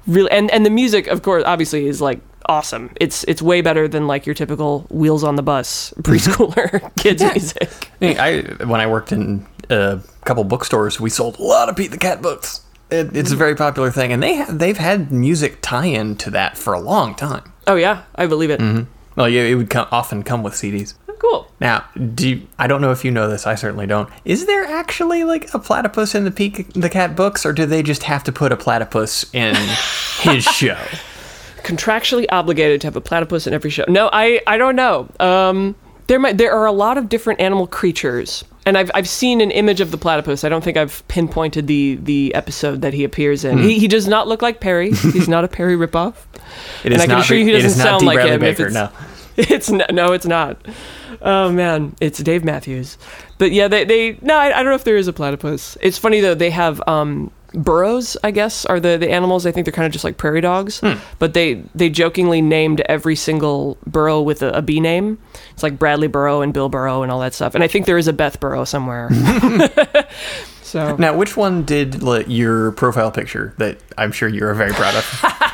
Really, and and the music, of course, obviously is like awesome. It's it's way better than like your typical wheels on the bus preschooler kids music. I, mean, I when I worked in a couple bookstores, we sold a lot of Pete the Cat books. It, it's a very popular thing, and they ha- they've had music tie-in to that for a long time. Oh yeah, I believe it. Mm-hmm. Well, yeah, it would come, often come with CDs. Cool. Now, do you, I don't know if you know this. I certainly don't. Is there actually like a platypus in the Pete the Cat books, or do they just have to put a platypus in his show? Contractually obligated to have a platypus in every show. No, I I don't know. Um, there might there are a lot of different animal creatures, and I've I've seen an image of the platypus. I don't think I've pinpointed the the episode that he appears in. He, he does not look like Perry. He's not a Perry ripoff. It And is I can not. assure you he it is doesn't not sound like Bradley him Baker. No. It's no, no, it's not. Oh man, it's Dave Matthews. But yeah, they they no, I, I don't know if there is a platypus. It's funny though. They have um burros, I guess, are the the animals. I think they're kind of just like prairie dogs. But they they jokingly named every single burrow with a, a B name. It's like Bradley Burrow and Bill Burrow and all that stuff. And I think there is a Beth Burrow somewhere. so Now, which one did your profile picture that I'm sure you're very proud of?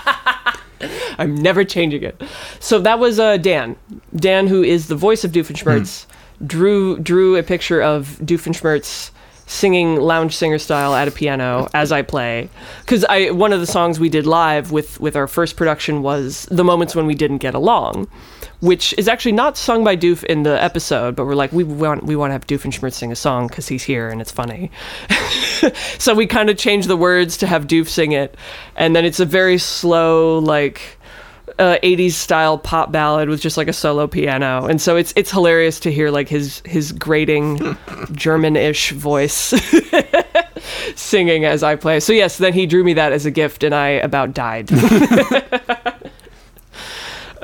I'm never changing it. So that was uh, Dan. Dan, who is the voice of Doofenshmirtz, drew drew a picture of Doofenshmirtz singing lounge singer style at a piano as I play. Because I one of the songs we did live with with our first production was the moments when we didn't get along. Which is actually not sung by Doof in the episode, but we're like we want we want to have Doofenshmirtz sing a song because he's here and it's funny. so we kind of change the words to have Doof sing it, and then it's a very slow like uh, 80s style pop ballad with just like a solo piano. And so it's it's hilarious to hear like his his grating german-ish voice singing as i play. So yes then he drew me that as a gift and i about died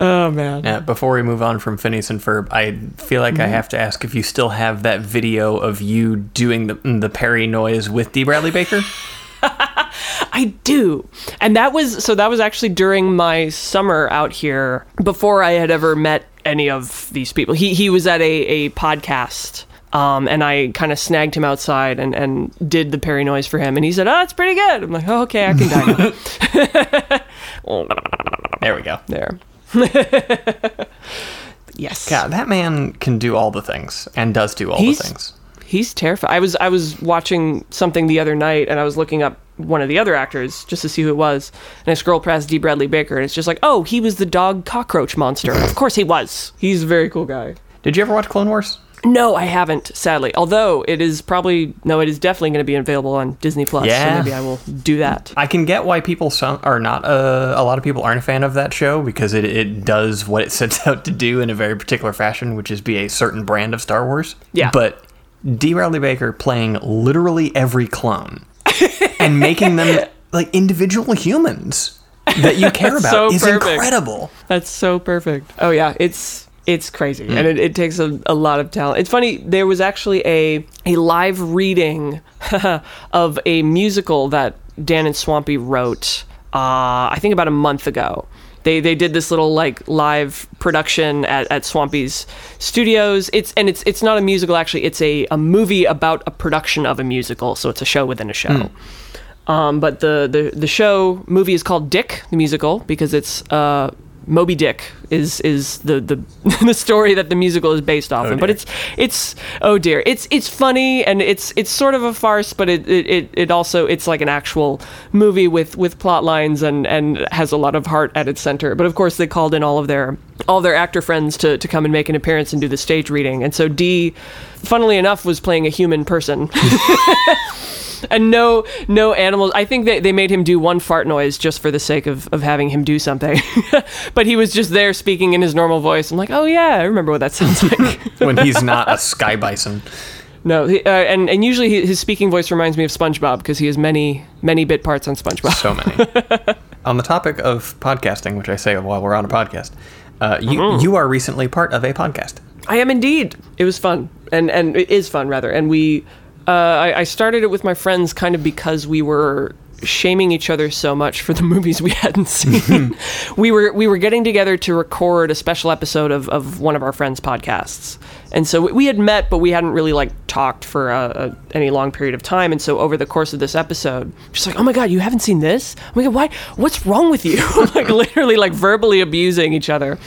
oh man Now, before we move on from Phineas and Ferb, I feel like I Mm-hmm. have to ask if you still have that video of you doing the the Perry noise with D. Bradley Baker. I do. And that was so that was actually during my summer out here before I had ever met any of these people. He he was at a, a podcast. Um, and I kind of snagged him outside and, and did the Perry noise for him. And he said, Oh, it's pretty good. I'm like, oh, okay, I can die now. There we go. there. yes. God, that man can do all the things and does do all He's- the things. He's terrified. I was I was watching something the other night, and I was looking up one of the other actors just to see who it was, and I scrolled past D. Bradley Baker, and it's just like, oh, he was the dog cockroach monster. of course he was. He's a very cool guy. Did you ever watch Clone Wars? No, I haven't, sadly. Although it is probably no, it is definitely going to be available on Disney Plus. Yeah. So maybe I will do that. I can get why people some are not. Uh, a lot of people aren't a fan of that show because it, it does what it sets out to do in a very particular fashion, which is be a certain brand of Star Wars. Yeah. But D. Bradley Baker playing literally every clone and making them like individual humans that you care about so is perfect. incredible. That's so perfect. Oh yeah, it's it's crazy, and it, it takes a, a lot of talent. It's funny. There was actually a a live reading of a musical that Dan and Swampy wrote. Uh, I think about a month ago. They they did this little like live production at, at Swampy's studios. It's and it's it's not a musical actually. It's a, a movie about a production of a musical. So it's a show within a show. Um, but the, the the show movie is called Dick the musical because it's uh, Moby Dick is is the the the story that the musical is based off Oh, of. But it's it's oh dear, it's it's funny and it's it's sort of a farce, but it it, it, also it's like an actual movie with with plot lines and and has a lot of heart at its center. But of course, they called in all of their all their actor friends to to come and make an appearance and do the stage reading. And so Dee, funnily enough, was playing a human person. and no no animals i think they, they made him do one fart noise just for the sake of, of having him do something but he was just there speaking in his normal voice i'm like oh yeah i remember what that sounds like When he's not a sky bison. no he, uh, and, and usually his speaking voice reminds me of spongebob because he has many many bit parts on spongebob So many. on the topic of podcasting, which I say while we're on a podcast, uh, you Mm-hmm. you are recently part of a podcast. I am indeed. It was fun, and and it is fun rather. And we, uh, I, I started it with my friends kind of because we were shaming each other so much for the movies we hadn't seen. we were we were getting together to record a special episode of of one of our friends' podcasts, and so we- we had met, but we hadn't really like talked for a, a, any long period of time. And so over the course of this episode, just like, oh my god, you haven't seen this? Oh my god, why? What's wrong with you? like literally like verbally abusing each other.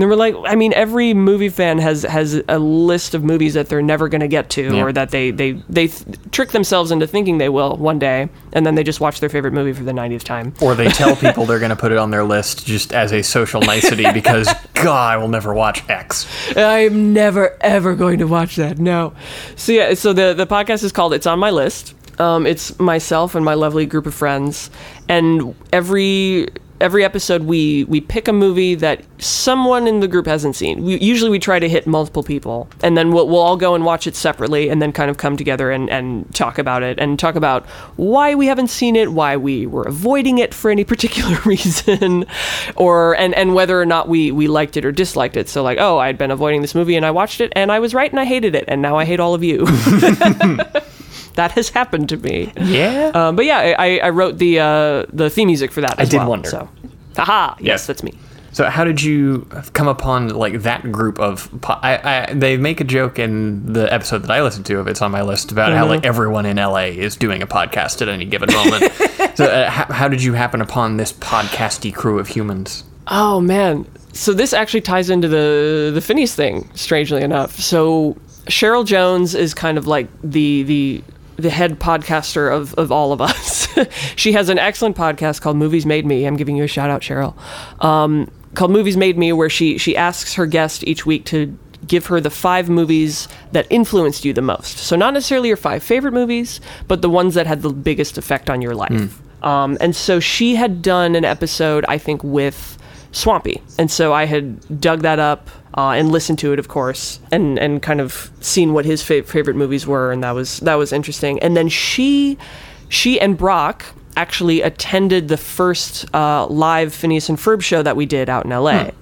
Then we're like, I mean, every movie fan has has a list of movies that they're never going to get to, Yeah. or that they they they th- trick themselves into thinking they will one day, and then they just watch their favorite movie for the 90th time. Or they tell people they're going to put it on their list just as a social nicety because, God, I will never watch X. I'm never ever going to watch that. No. So yeah, so the the podcast is called It's on my list. Um, it's myself and my lovely group of friends, and every every episode we we pick a movie that someone in the group hasn't seen. We, usually we try to hit multiple people, and then we'll, we'll all go and watch it separately, and then kind of come together and, and talk about it, and talk about why we haven't seen it, why we were avoiding it for any particular reason, or and and whether or not we we liked it or disliked it. So like, oh, I'd been avoiding this movie and I watched it and I was right and I hated it, and now I hate all of you. that has happened to me. Yeah. Um, but yeah, I, I wrote the uh, the theme music for that. As did well, wonder. So, haha, yes, Yes. that's me. So how did you come upon like that group of? Po- I, I they make a joke in the episode that I listened to of it's on my list about how like everyone in LA is doing a podcast at any given moment. so uh, how, how did you happen upon this podcasty crew of humans? Oh man. So this actually ties into the the Phineas thing, strangely enough. So Cheryl Jones is kind of like the the the head podcaster of, of all of us. she has an excellent podcast called Movies Made Me. I'm giving you a shout out, Cheryl. Um, called Movies Made Me, where she she asks her guest each week to give her the five movies that influenced you the most. So not necessarily your five favorite movies, but the ones that had the biggest effect on your life. Um, and so she had done an episode, I think, with Swampy, and so I had dug that up uh, and listened to it, of course, and and kind of seen what his fa- favorite movies were, and that was that was interesting. And then she, she and Brock actually attended the first uh, live Phineas and Ferb show that we did out in L.A.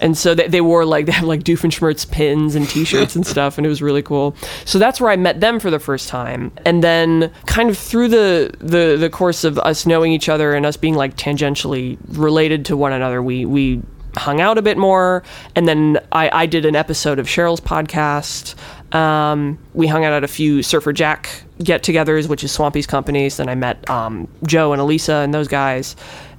And so they, they wore like they have like Doofenshmirtz pins and T-shirts and stuff, and it was really cool. So that's where I met them for the first time, and then kind of through the the the course of us knowing each other and us being like tangentially related to one another, we we hung out a bit more, and then I I did an episode of Cheryl's podcast. Um, we hung out at a few Surfer Jack get-togethers, which is Swampy's companies. Then I met um, Joe and Elisa and those guys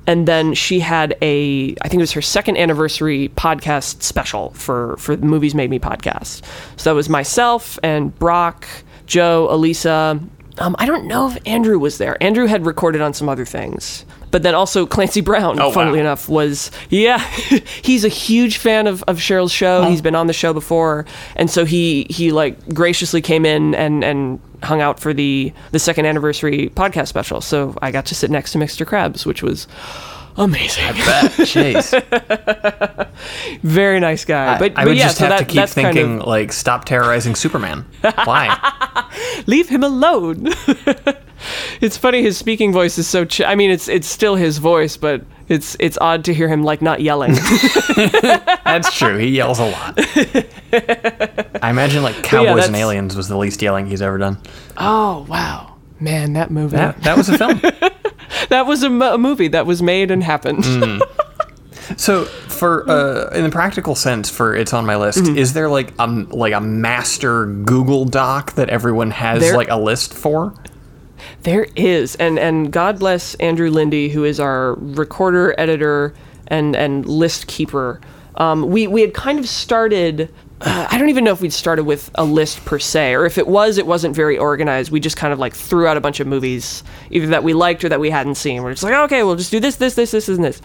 and then she had a i think it was her second anniversary podcast special for for the movies made me podcast. So that was myself and brock joe elisa. Um, i don't know if andrew was there. Andrew had recorded on some other things but then also clancy brown Oh, funnily wow. enough was yeah he's a huge fan of, of cheryl's show. He's oh. been on the show before. And so he he like graciously came in and and hung out for the the second anniversary podcast special. So i got to sit next to mr krabs which was amazing I bet. Jeez. very nice guy but, I but would yeah just so have that, to keep that's kind thinking of like, stop terrorizing Superman. Why? leave him alone it's funny his speaking voice is so ch- i mean it's it's still his voice but it's it's odd to hear him like not yelling That's true. He yells a lot. I imagine like Cowboys and Aliens was the least yelling he's ever done. oh wow man that movie That, that was a film. That was a, movie that was made and happened Mm. So, for uh, in the practical sense, for it's on my list, Mm-hmm. is there like a like a master Google Doc that everyone has There- like a list for? There is, and and God bless Andrew Lindy, who is our recorder, editor, and and list keeper. Um, we we had kind of started. Uh, I don't even know if we'd started with a list per se, or if it was, it wasn't very organized. We just kind of like threw out a bunch of movies, either that we liked or that we hadn't seen. We're just like, okay, we'll just do this, this, this, this, and this.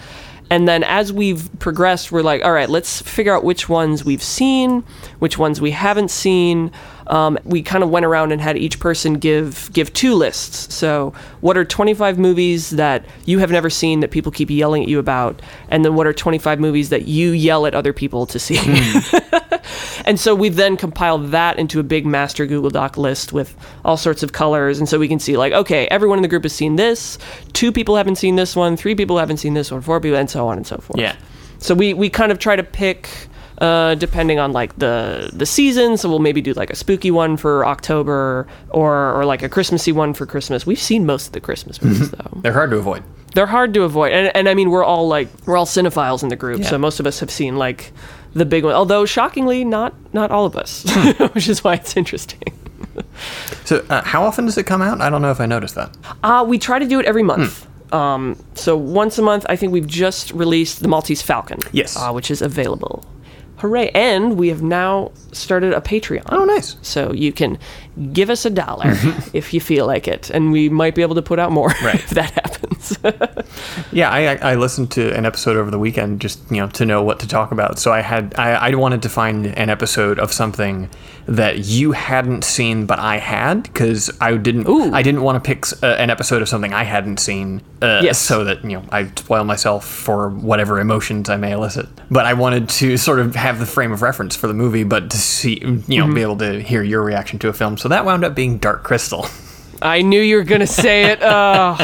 And then as we've progressed, we're like, all right, let's figure out which ones we've seen, which ones we haven't seen. Um, we kind of went around and had each person give give two lists. So, what are 25 movies that you have never seen that people keep yelling at you about, and then what are 25 movies that you yell at other people to see? and so we've then compiled that into a big master Google Doc list with all sorts of colors, and so we can see like, okay, everyone in the group has seen this, two people haven't seen this one, three people haven't seen this one, four people, and so on and so forth. Yeah. So we we kind of try to pick uh, depending on like the the season. So we'll maybe do like a spooky one for October or or like a Christmassy one for Christmas. We've seen most of the Christmas movies though. They're hard to avoid. They're hard to avoid, and and I mean we're all like we're all cinephiles in the group, Yeah. so most of us have seen like the big one. Although shockingly, not not all of us, which is why it's interesting. So, uh, how often does it come out? I don't know if I noticed that. Uh, we try to do it every month. Hmm. Um, so once a month, I think we've just released the Maltese Falcon. Yes. Uh, which is available Hooray! And we have now started a Patreon. Oh, nice. So you can give us a dollar if you feel like it, and we might be able to put out more Right. if that happens. Yeah, I, I listened to an episode over the weekend just you know to know what to talk about. So I had I, I wanted to find an episode of something that you hadn't seen but I had because I didn't Ooh. I didn't want to pick uh, an episode of something I hadn't seen. Uh, Yes. So that you know I spoil myself for whatever emotions I may elicit. But I wanted to sort of have the frame of reference for the movie, but to see you know be able to hear your reaction to a film. So that wound up being Dark Crystal. I knew you were gonna say it. Oh.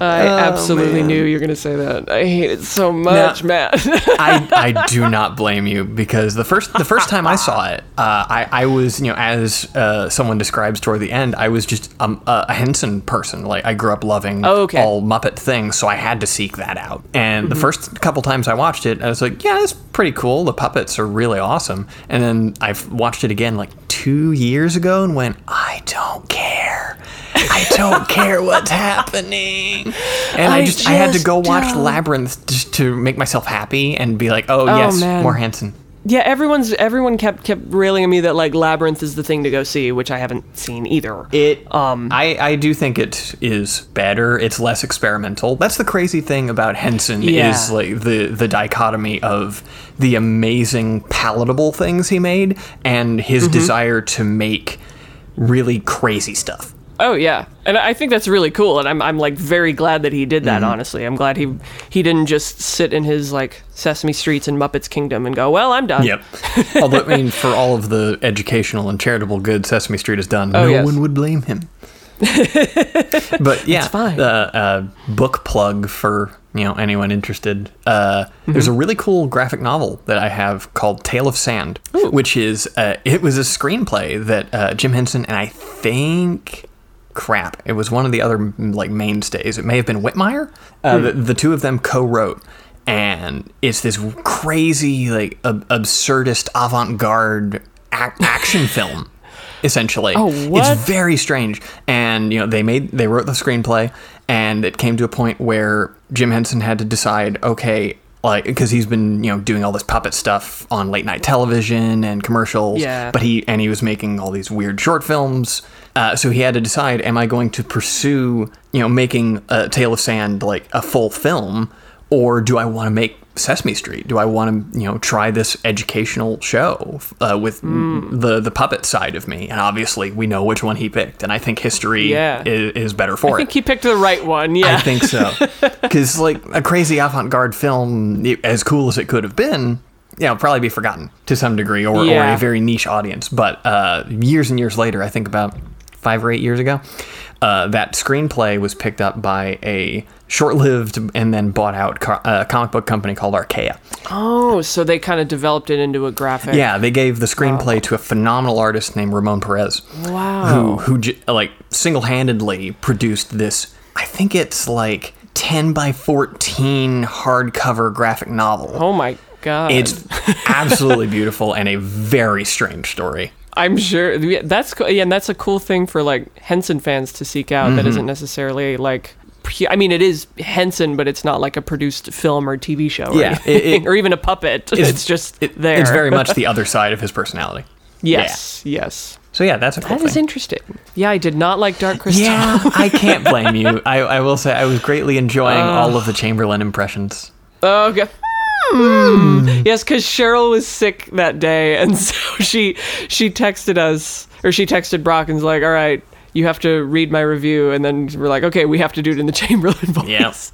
I absolutely knew you were gonna say that. I hate it so much, Matt. I, I do not blame you because the first the first time I saw it, uh, I I was you know as uh, someone describes toward the end, I was just um, a, a Henson person. Like I grew up loving Oh, okay. all Muppet things, so I had to seek that out. And the first couple times I watched it, I was like, yeah, it's pretty cool. The puppets are really awesome. And then I've watched it again like two years ago and went, I don't care. I don't care what's happening. And I, I just, I had to go watch don't. Labyrinth just to make myself happy and be like, oh, Oh, yes, man. more Henson. yeah, everyone's everyone kept kept railing at me that like Labyrinth is the thing to go see, which I haven't seen either. It, um, I, I do think it is better. It's less experimental. That's the crazy thing about Henson Yeah. is like the the dichotomy of the amazing palatable things he made and his Mm-hmm. desire to make really crazy stuff. Oh yeah, and I think that's really cool, and I'm I'm like very glad that he did that. Honestly, I'm glad he he didn't just sit in his like Sesame Streets and Muppets Kingdom and go, well, I'm done. Yep. Although, I mean, for all of the educational and charitable good Sesame Street has done, no Oh, yes. one would blame him. but yeah, fine. Uh, uh, book plug for you know anyone interested. Uh, Mm-hmm. There's a really cool graphic novel that I have called Tale of Sand, which is uh, it was a screenplay that uh, Jim Henson and I think. Crap! It was one of the other mm, like mainstays. It may have been Whitmire. Uh, Hmm. the, the two of them co-wrote, and it's this crazy like ab- absurdist avant-garde ac- action film essentially Oh, what? it's very strange and you know they made they wrote the screenplay and it came to a point where jim henson had to decide okay like because he's been you know doing all this puppet stuff on late night television and commercials Yeah. but he and he was making all these weird short films uh, so he had to decide am i going to pursue you know making a tale of sand like a full film or do I want to make Sesame Street? Do I want to, you know, try this educational show uh, with the the puppet side of me? And obviously, we know which one he picked, and I think history Yeah. is, is better for it. I think he picked the right one. Yeah. I think so, because like a crazy avant-garde film, it- as cool as it could have been, you know, probably be forgotten to some degree, or, or a very niche audience. But uh, years and years later, I think about five or eight years ago, uh, that screenplay was picked up by a short-lived and then bought out co- uh, comic book company called Archaia. oh, so they kind of developed it into a graphic. Yeah, they gave the screenplay to a phenomenal artist named Ramon Perez. Wow. Who who j- like single-handedly produced this I think it's like 10 by 14 hardcover graphic novel. Oh my god. It's absolutely beautiful and a very strange story. I'm sure yeah, that's co- yeah, and that's a cool thing for like Henson fans to seek out. Mm-hmm. That isn't necessarily like. I mean, it is Henson, but it's not like a produced film or TV show, or, Yeah, it- it- or even a puppet. It's, just it- there. It's very much the other side of his personality. yes, yes. So yeah, that's a cool That is thing. interesting. Yeah, I did not like Dark Crystal. Yeah, I can't blame you. I, I will say I was greatly enjoying all of the Chamberlain impressions. Oh, okay. Hmm. Yes, because Cheryl was sick that day, and so she she texted us, or she texted Brock, and was like, "All right, you have to read my review," and then we're like, "Okay, we have to do it in the Chamberlain voice." Yes.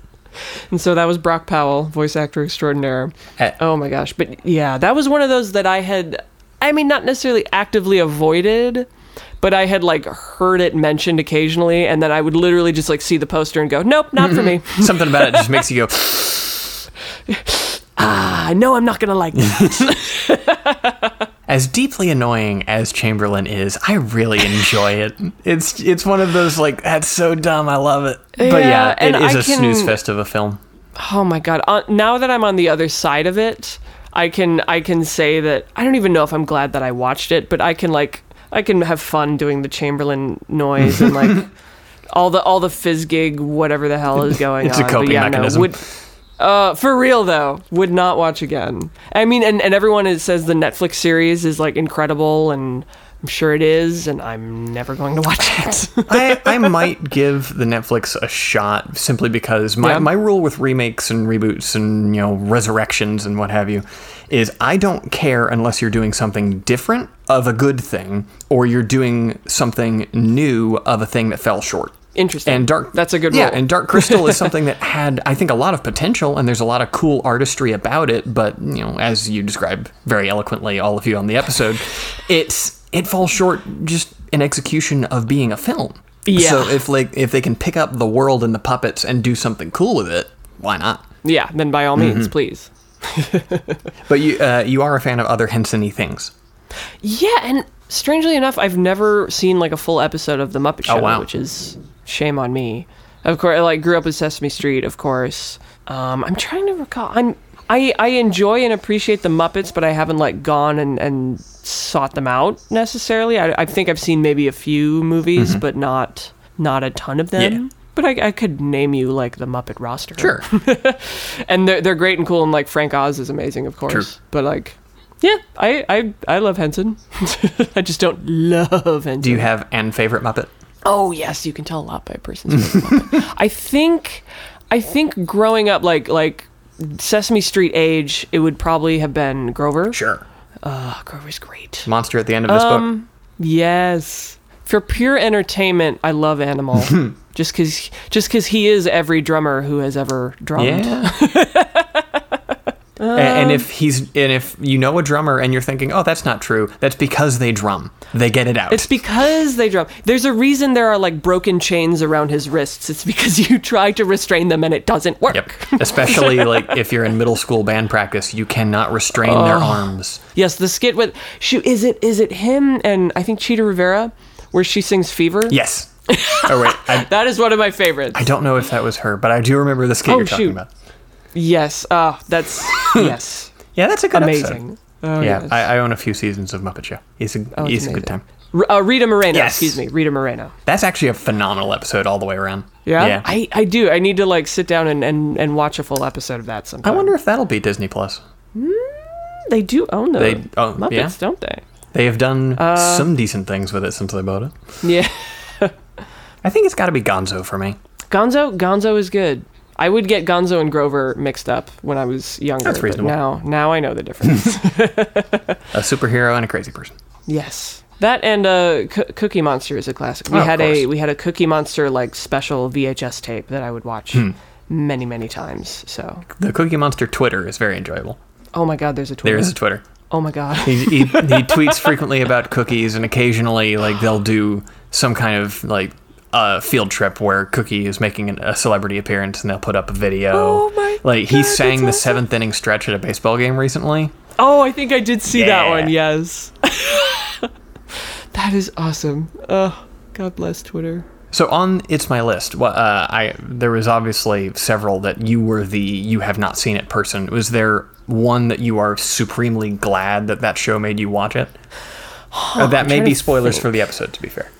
And so that was Brock Powell, voice actor extraordinaire. Uh, Oh my gosh! But yeah, that was one of those that I had. I mean, not necessarily actively avoided. But I had like heard it mentioned occasionally, and then I would literally just like see the poster and go, "Nope, not for me." Something about it just makes you go. I know I'm not gonna like that. As deeply annoying as Chamberlain is, I really enjoy it. It's it's one of those like that's so dumb, I love it. But Yeah, yeah, it is I a can- snooze fest of a film. Oh my god! Uh, now that I'm on the other side of it, I can I can say that I don't even know if I'm glad that I watched it, but I can like I can have fun doing the Chamberlain noise and like all the all the Fizzgig whatever the hell is going It's a on. coping yeah, mechanism. No, would Uh, for real though, would not watch again. I mean, and, and everyone is, says the Netflix series is like incredible, and I'm sure it is, and I'm never going to watch it. I, I might give the Netflix a shot simply because my, Yeah. my rule with remakes and reboots and you know resurrections and what have you is I don't care unless you're doing something different of a good thing or you're doing something new of a thing that fell short. Interesting. And Dark That's a good Yeah, and Dark Crystal is something that had I think a lot of potential and there's a lot of cool artistry about it, but you know, as you described very eloquently all of you on the episode, it's it falls short just in execution of being a film. Yeah. So if like if they can pick up the world and the puppets and do something cool with it, why not? yeah, then by all Mm-hmm. means, please. But you uh, you are a fan of other Henson-y things. Yeah, and strangely enough, I've never seen like a full episode of The Muppet Show, Oh, wow. which is shame on me. Of course, I like grew up with Sesame Street, of course. Um, I'm trying to recall. I'm I I enjoy and appreciate the Muppets, but I haven't like gone and and sought them out necessarily. I, I think I've seen maybe a few movies, but not not a ton of them. Mm-hmm. Yeah. But I, I could name you like the Muppet roster. Sure. and they're they're great and cool, and like Frank Oz is amazing, of course. True. But like, yeah, I I I love Henson. I just don't love Henson. do you have an favorite Muppet? Oh yes, you can tell a lot by a person's favorite Muppet. I think I think growing up like like Sesame Street age, it would probably have been Grover. Sure. Oh, Grover's great. Monster at the end of this book. Um, yes. For pure entertainment, I love Animal. just cause just cause he is every drummer who has ever drummed. Yeah. A- and oh. if he's and if you know a drummer and you're thinking, oh, that's not true, that's because they drum. They get it out. It's because they drum. There's a reason there are like broken chains around his wrists. It's because you try to restrain them and it doesn't work. Yep. Especially like if you're in middle school band practice, you cannot restrain their oh. arms. Yes, the skit with shoot is it is it him and I think Chita Rivera where she sings Fever? Yes. Oh wait, I, That is one of my favorites. I don't know if that was her, but I do remember the skit Oh, you're talking shoot. about. Yes. Ah, that's yes. Yeah, that's a good Amazing. episode. Oh, yeah, yes. I, I own a few seasons of Muppet Show. It's a Oh, it's it's a good time. Uh, Rita Moreno, Yes. excuse me, Rita Moreno. That's actually a phenomenal episode all the way around. Yeah? Yeah. I, I do. I need to like sit down and, and, and watch a full episode of that sometime. I wonder if that'll be Disney Plus. they do own the They- oh, Muppets, yeah? don't they? They have done Uh, some decent things with it since they bought it. Yeah. I think it's got to be Gonzo for me. Gonzo, Gonzo is good. I would get Gonzo and Grover mixed up when I was younger. That's reasonable. Now, now I know the difference. A superhero and a crazy person. yes, that and uh, C- Cookie Monster is a classic. We Oh, had a we had a Cookie Monster like special VHS tape that I would watch Hmm. many many times. So, The Cookie Monster Twitter is very enjoyable. oh my God, there's a Twitter. There is a Twitter. oh my God. He, he, he tweets frequently about cookies, and occasionally, like they'll do some kind of like uh, field trip where Cookie is making an, a celebrity appearance, and they'll put up a video. Oh my Like he sang the awesome. seventh inning stretch at a baseball game recently. Oh, I think I did see that one. Yes. that is awesome. Oh, God bless Twitter. So on it's my list. wha- Uh, I there was obviously several that you were the you have not seen it person. Was there one that you are supremely glad that that show made you watch it? Uh, that may be spoilers think. for the episode. To be fair,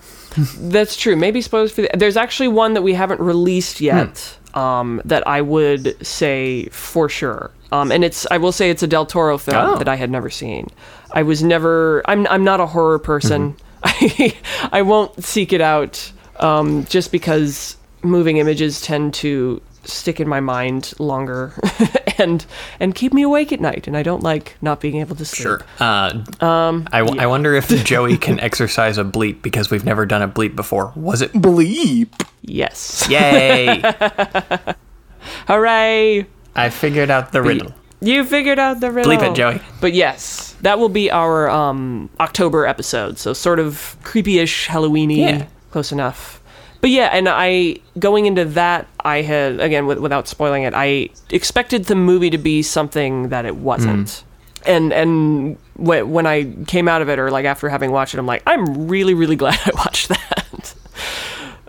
That's true. Maybe spoilers for the. There's actually one that we haven't released yet. Um, that I would say for sure. Um, and it's I will say it's a Del Toro film Oh. that I had never seen. I was never. I'm I'm not a horror person. I I won't seek it out. Um, just because moving images tend to stick in my mind longer and and keep me awake at night and I don't like not being able to sleep. sure. Uh, um, I, w- I wonder if Joey can exercise a bleep because we've never done a bleep before. Was it bleep? Yes. Yay! Hooray! I figured out the riddle. You figured out the riddle. Bleep it, Joey. But yes, that will be our um, October episode. So sort of creepy-ish, Halloweeny, Yeah. close enough. But yeah, and I going into that, I had again with, without spoiling it, I expected the movie to be something that it wasn't. Mm. And and wh- when I came out of it, or like after having watched it, I'm like, I'm really really glad I watched that.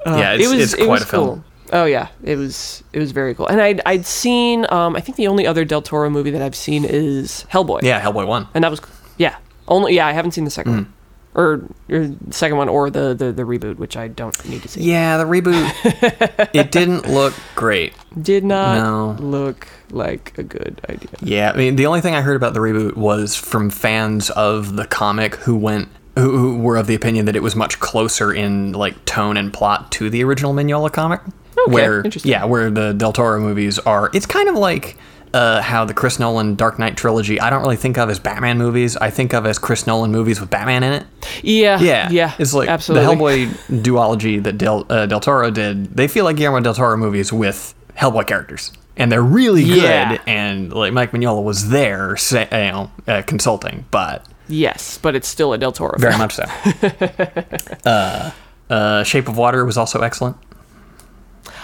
yeah, it's, it was it quite was a film. cool. Oh yeah, it was it was very cool. And I'd I'd seen um I think the only other Del Toro movie that I've seen is Hellboy. Yeah, Hellboy one. And that was yeah. Only yeah, I haven't seen the second one. Or, or the second one, or the, the the reboot, which I don't need to see. Yeah, the reboot. it didn't look great. Did not No. look like a good idea. Yeah, I mean, the only thing I heard about the reboot was from fans of the comic who went who, who were of the opinion that it was much closer in like tone and plot to the original Mignola comic. Okay, where yeah, where the Del Toro movies are. It's kind of like uh, how the Chris Nolan Dark Knight trilogy. I don't really think of as Batman movies. I think of as Chris Nolan movies with Batman in it. Yeah, Yeah, yeah. It's like absolutely. the Hellboy duology that Del, uh, Del Toro did. They feel like Guillermo Del Toro movies with Hellboy characters, and they're really good. Yeah. And like Mike Mignola was there, say, you know, uh, consulting, but Yes, but it's still a Del Toro. very much so. uh, uh, Shape of Water was also excellent.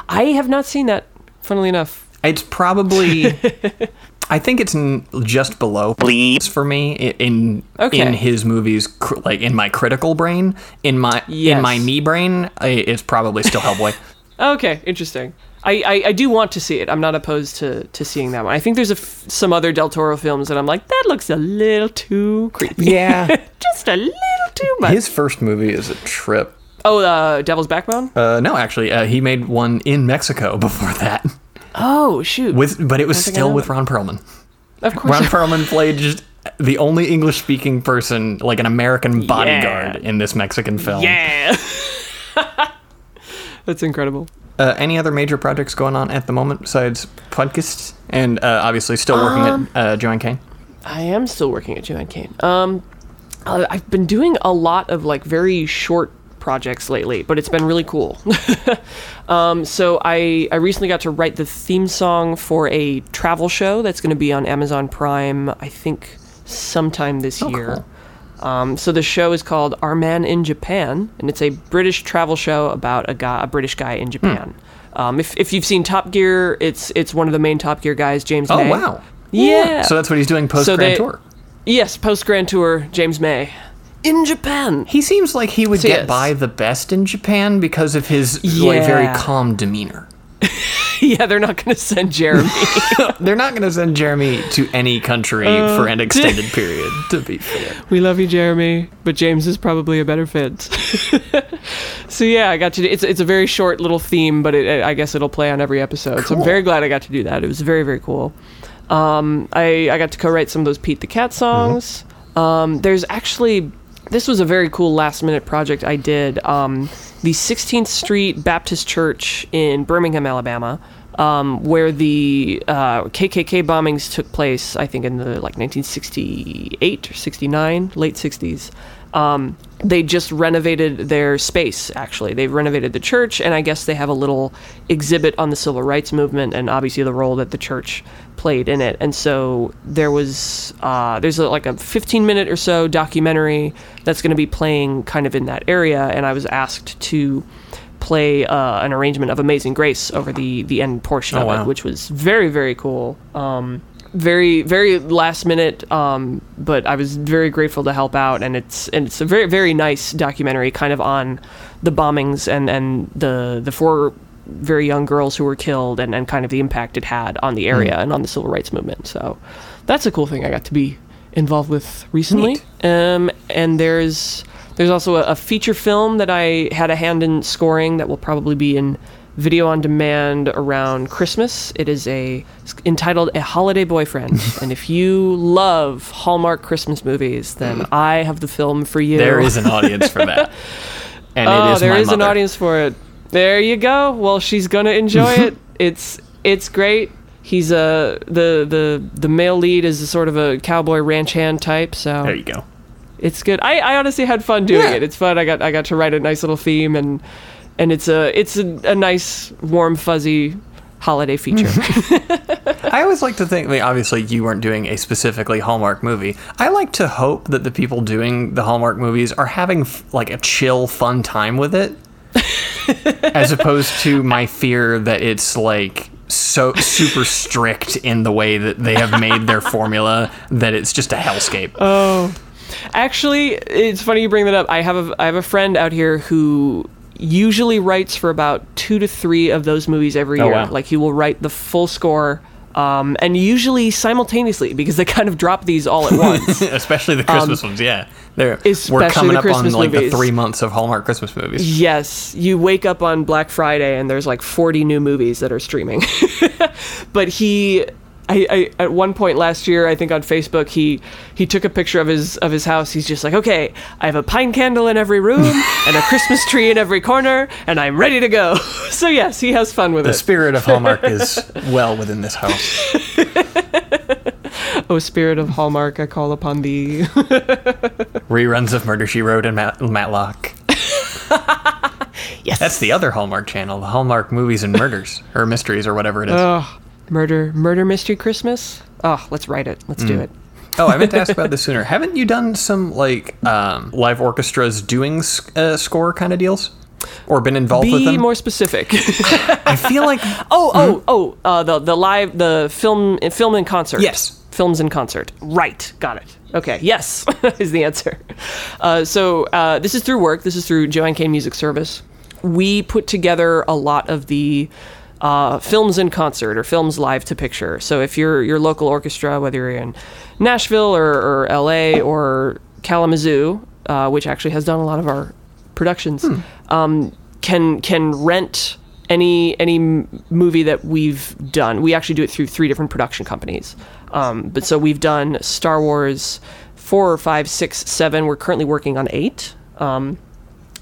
I have not seen that. Funnily enough, It's probably. I think it's n- just below Bleeds for me in Okay. in his movies, like in my critical brain, in my Yes. in my me brain, I, it's probably still Hellboy. Okay, interesting. I, I, I do want to see it. I'm not opposed to, to seeing that one. I think there's a f- some other Del Toro films that I'm like, that looks a little too creepy. Yeah. Just a little too much. His first movie is a trip. oh, uh, Devil's Backbone? Uh, no, actually, uh, he made one in Mexico before that, oh, shoot. with but it was still with. Ron Perlman. of course. Ron Perlman played just the only English-speaking person, like an American bodyguard, in this Mexican film. yeah. That's incredible. Uh, any other major projects going on at the moment besides podcasts? And uh, obviously, still working Um, at uh, JoAnn Kane. I am still working at JoAnn Kane. Um, I've been doing a lot of like very short projects lately, but it's been really cool. um, so I I recently got to write the theme song for a travel show that's going to be on Amazon Prime. I think sometime this year. Um, so the show is called Our Man in Japan, and it's a British travel show about a guy, a British guy in Japan. Um, if, if you've seen Top Gear, it's it's one of the main Top Gear guys, James. Oh May. wow! Yeah. So that's what he's doing post So Grand they- Tour. Yes, post Grand Tour, James May. In Japan. He seems like he would So get yes. by the best in Japan because of his like very calm demeanor. yeah, they're not going to send Jeremy. They're not going to send Jeremy to any country Uh, for an extended period. To be fair, we love you, Jeremy, but James is probably a better fit. so yeah, I got to. Do, it's it's a very short little theme, but it, I guess it'll play on every episode. So I'm very glad I got to do that. It was very very cool. Um, I I got to co-write some of those Pete the Cat songs. Um, there's actually this was a very cool last minute project I did. Um, the 16th Street Baptist Church in Birmingham, Alabama, um, where the uh, KKK bombings took place. I think in the like 1968 or 69, late 60s. Um, they just renovated their space. Actually, they've renovated the church, and I guess they have a little exhibit on the civil rights movement and obviously the role that the church played in it. And so there was uh, there's a, like a 15 minute or so documentary that's going to be playing kind of in that area, and I was asked to play uh, an arrangement of Amazing Grace over the the end portion Oh, of wow. it, which was very very cool. Um, very very last minute, um, but I was very grateful to help out, and it's and it's a very very nice documentary, kind of on the bombings and and the the four very young girls who were killed and, and kind of the impact it had on the area and on the civil rights movement. So that's a cool thing I got to be involved with recently. Um, and there's there's also a, a feature film that I had a hand in scoring that will probably be in video on demand around Christmas. It is a entitled A Holiday Boyfriend. and if you love Hallmark Christmas movies, then I have the film for you. there is an audience for that, and oh, it is there is an audience for it. There you go. Well, she's gonna enjoy it. It's it's great. He's a the the the male lead is a sort of a cowboy ranch hand type, so There you go. it's good. I, I honestly had fun doing Yeah. it. It's fun. I got I got to write a nice little theme and and it's a it's a, a nice warm fuzzy holiday feature. I always like to think. I mean, obviously, you weren't doing a specifically Hallmark movie. I like to hope that the people doing the Hallmark movies are having f- like a chill, fun time with it, as opposed to my fear that it's like so super strict in the way that they have made their formula that it's just a hellscape. Oh. Actually, it's funny you bring that up. I have a I have a friend out here who usually writes for about two to three of those movies every Oh, year. wow. Like he will write the full score um, and usually simultaneously because they kind of drop these all at once. especially the Christmas ones. Yeah, they're we're coming up on like movies. the three months of Hallmark Christmas movies. Yes, you wake up on Black Friday and there's like 40 new movies that are streaming. but he I, I at one point last year, I think on Facebook, he he took a picture of his of his house. He's just like, "Okay, I have a pine candle in every room and a Christmas tree in every corner, and I'm ready to go." So yes, he has fun with The it. The spirit of Hallmark is well within this house. oh, spirit of Hallmark, I call upon thee. Reruns of Murder She Wrote and Mat- Matlock. yes, That's the other Hallmark channel, the Hallmark Movies and Murders or Mysteries or whatever it is. oh, murder murder mystery Christmas. Oh, let's write it. Let's Mm. do it. oh, I meant to ask about this sooner. Haven't you done some like um, live orchestras doing uh, score kind of deals, or been involved with Be them? more specific. I feel like Oh, oh, oh! Uh, the the live the film film in concert. Yes. films in concert. Right, got it. Okay, yes is the answer. Uh, so uh, this is through work. This is through JoAnn Kane Music Service. We put together a lot of the uh, films in concert or films live to picture. So if you're your local orchestra, whether you're in Nashville or, or L.A. or Kalamazoo, uh, which actually has done a lot of our productions, um, can can rent any any movie that we've done. We actually do it through three different production companies. Um, but so we've done Star Wars four, five, six, seven. We're currently working on eight. Um,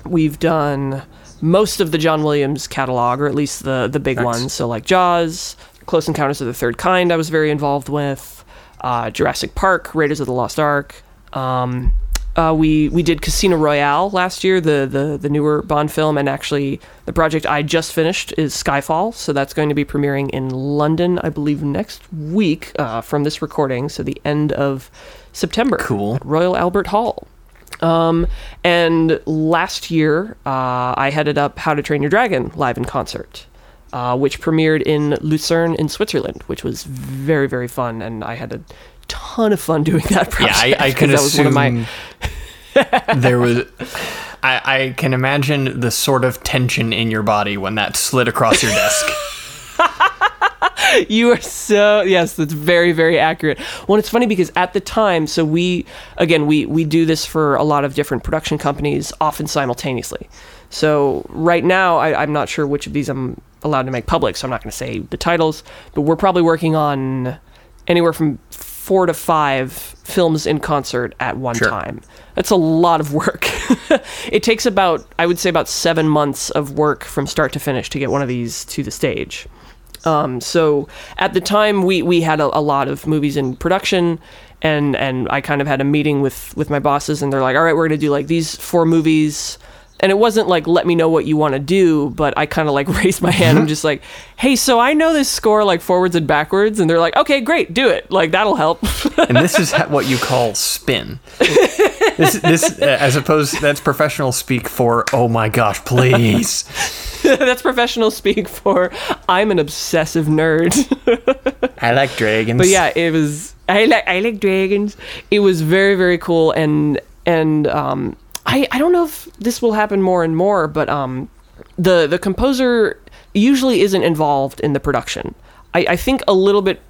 we've done most of the John Williams catalog, or at least the the big Nice. ones. So like Jaws, Close Encounters of the Third Kind, I was very involved with. Uh, Jurassic Park, Raiders of the Lost Ark. Um, uh, we we did Casino Royale last year, the, the the newer Bond film, and actually the project I just finished is Skyfall, so that's going to be premiering in London, I believe, next week uh, from this recording, so the end of September. Cool. Royal Albert Hall. Um, and last year, uh, I headed up How to Train Your Dragon live in concert, uh, which premiered in Lucerne in Switzerland, which was very, very fun. And I had a ton of fun doing that yeah. I, I can that was one assume of my there was. I, I can imagine the sort of tension in your body when that slid across your desk. you are so yes that's very very accurate. Well it's funny because at the time so we again we we do this for a lot of different production companies often simultaneously. So right now I, i'm not sure which of these i'm allowed to make public so i'm not going to say the titles but we're probably working on anywhere from four to five films in concert at one Sure. time. That's a lot of work. It takes about i would say about seven months of work from start to finish to get one of these to the stage um, so at the time, we we had a, a lot of movies in production, and and I kind of had a meeting with with my bosses, and they're like, "All right, we're gonna do like these four movies." And it wasn't like, let me know what you want to do, but I kind of like raised my hand. I'm just like, hey, so I know this score like forwards and backwards. And they're like, okay, great, do it. Like, that'll help. and this is what you call spin. This, this, uh, as opposed, that's professional speak for. Oh my gosh, please! That's professional speak for I'm an obsessive nerd. I like dragons. but yeah, it was I like I like dragons. It was very very cool and and um I I don't know if this will happen more and more, but um the the composer usually isn't involved in the production. I, I think a little bit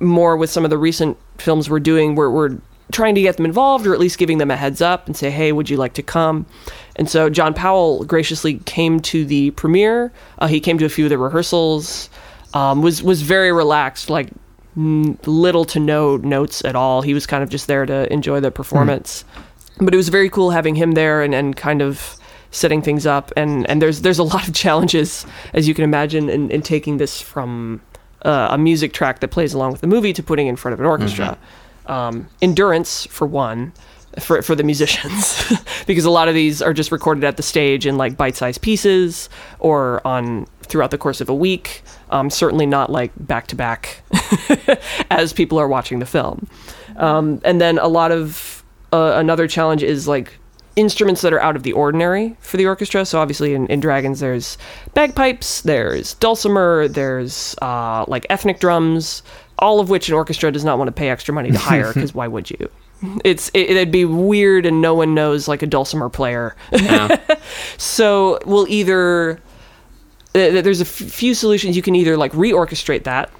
more with some of the recent films we're doing where we're trying to get them involved or at least giving them a heads up and say, hey, would you like to come? And so John Powell graciously came to the premiere. Uh, he came to a few of the rehearsals. Um, was was very relaxed, like n- little to no notes at all. He was kind of just there to enjoy the performance. But it was very cool having him there and, and kind of setting things up. And, and there's there's a lot of challenges, as you can imagine, in, in taking this from uh, a music track that plays along with the movie to putting in front of an orchestra. Um, endurance, for one, for, for the musicians, because a lot of these are just recorded at the stage in like bite-sized pieces or on throughout the course of a week. Um, certainly not like back to back as people are watching the film. Um, and then a lot of uh, another challenge is like instruments that are out of the ordinary for the orchestra. So obviously in, in Dragons, there's bagpipes, there's dulcimer, there's uh, like ethnic drums, all of which an orchestra does not want to pay extra money to hire because why would you? It's it, it'd be weird and no one knows like a dulcimer player. Yeah. so we'll either th- th- there's a few solutions you can either like reorchestrate that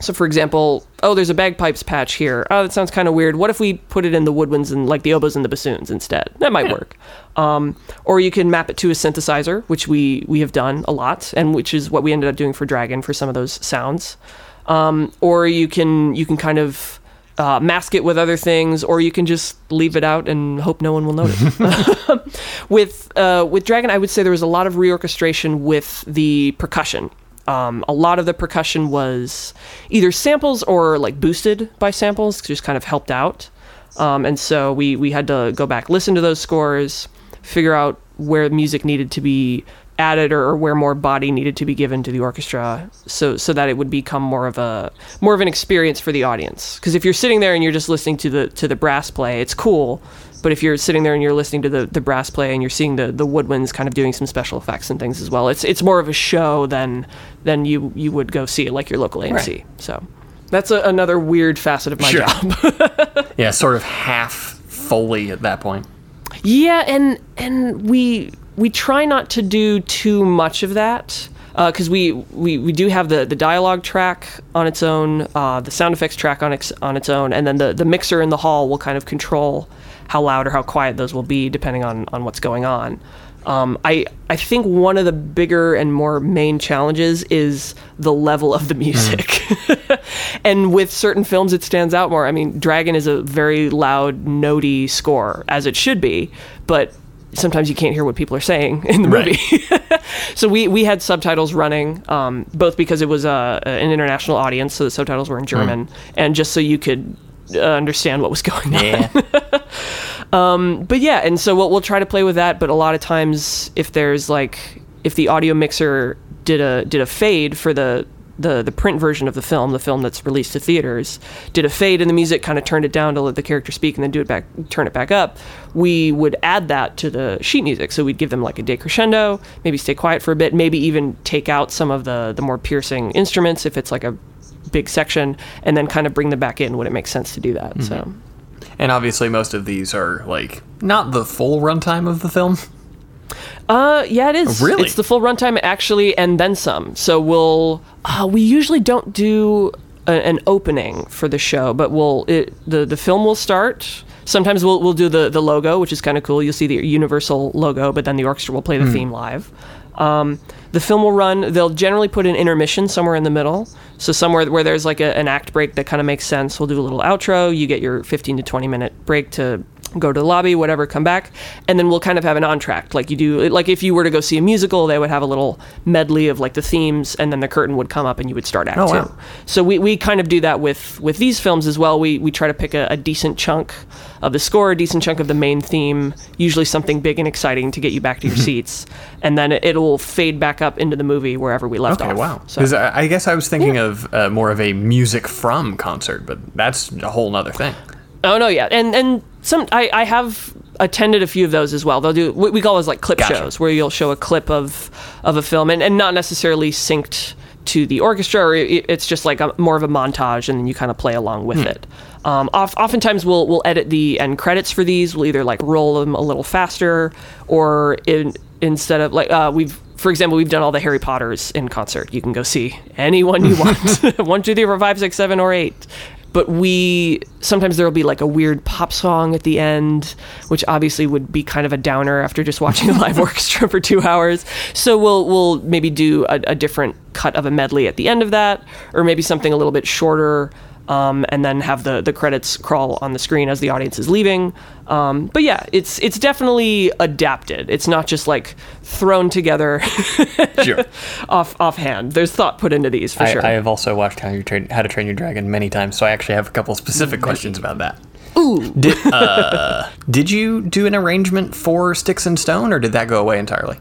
So, for example, oh, there's a bagpipes patch here. Oh, that sounds kind of weird. What if we put it in the woodwinds and like the oboes and the bassoons instead? That might work. Um, or you can map it to a synthesizer, which we we have done a lot, and which is what we ended up doing for Dragon for some of those sounds. Um, or you can you can kind of uh, mask it with other things, or you can just leave it out and hope no one will notice. with uh, with Dragon, I would say there was a lot of reorchestration with the percussion. Um, a lot of the percussion was either samples or like boosted by samples, just kind of helped out. Um, and so we we had to go back, listen to those scores, figure out where music needed to be added or, or where more body needed to be given to the orchestra, so so that it would become more of a more of an experience for the audience. Because if you're sitting there and you're just listening to the to the brass play, it's cool. But if you're sitting there and you're listening to the, the brass play and you're seeing the, the woodwinds kind of doing some special effects and things as well, it's it's more of a show than than you you would go see it like your local AMC. Right. So that's a, another weird facet of my Sure. job. Yeah, sort of half Foley at that point. Yeah, and and we we try not to do too much of that because we, we we do have the the dialogue track on its own, uh, the sound effects track on its on its own, and then the the mixer in the hall will kind of control how loud or how quiet those will be depending on on what's going on. Um, I I think one of the bigger and more main challenges is the level of the music, and with certain films it stands out more. I mean, Dragon is a very loud, notey score as it should be, but sometimes you can't hear what people are saying in the Right. movie. so we we had subtitles running, um, both because it was uh, an international audience, so the subtitles were in German, and just so you could uh, understand what was going on Yeah. but yeah, and so we'll, we'll try to play with that. But a lot of times, if there's like, if the audio mixer did a did a fade for the the the print version of the film, the film that's released to theaters, did a fade in the music, kind of turned it down to let the character speak, and then do it back, turn it back up. We would add that to the sheet music, so we'd give them like a decrescendo, maybe stay quiet for a bit, maybe even take out some of the the more piercing instruments if it's like a big section, and then kind of bring them back in when it makes sense to do that. So. Mm-hmm. And obviously, most of these are like not the full runtime of the film. Uh, yeah, it is. Really? It's the full runtime actually, and then some. So we'll. Uh, we usually don't do a, an opening for the show, but we'll. It, the the film will start. Sometimes we'll we'll do the the logo, which is kind of cool. You'll see the Universal logo, but then the orchestra will play the theme live. Um, the film will run. They'll generally put an intermission somewhere in the middle. So somewhere where there's like a, an act break that kind of makes sense. We'll do a little outro. You get your 15 to 20 minute break to go to the lobby, whatever, come back, and then we'll kind of have an entr'acte, like you do. Like if you were to go see a musical, they would have a little medley of like the themes, and then the curtain would come up, and you would start act Oh, two. wow. So we, we kind of do that with with these films as well. We we try to pick a, a decent chunk of the score, a decent chunk of the main theme, usually something big and exciting to get you back to your seats, and then it, it'll fade back up into the movie wherever we left Okay, off. wow. So, Because I, I guess I was thinking of uh, more of a music from concert, but that's a whole nother thing. Oh no, yeah, and and some I, I have attended a few of those as well. They'll do what we call those like clip Gotcha. shows where you'll show a clip of of a film and, and not necessarily synced to the orchestra or it, it's just like a, more of a montage and then you kind of play along with it. Um, oft, oftentimes we'll we'll edit the end credits for these. We'll either like roll them a little faster or in, instead of like uh, we've for example, we've done all the Harry Potters in concert. You can go see anyone you want. One, two, three, four, five, six, seven, or eight. But we sometimes there will be like a weird pop song at the end, which obviously would be kind of a downer after just watching a live orchestra for two hours. So we'll we'll maybe do a, a different cut of a medley at the end of that, or maybe something a little bit shorter um, and then have the the credits crawl on the screen as the audience is leaving. Um, but yeah, it's it's definitely adapted. It's not just like thrown together Sure. off offhand. There's thought put into these for I, sure. I have also watched How, you train, How to Train Your Dragon many times, so I actually have a couple specific questions about that. Ooh. Did, uh, did you do an arrangement for Sticks and Stone, or did that go away entirely?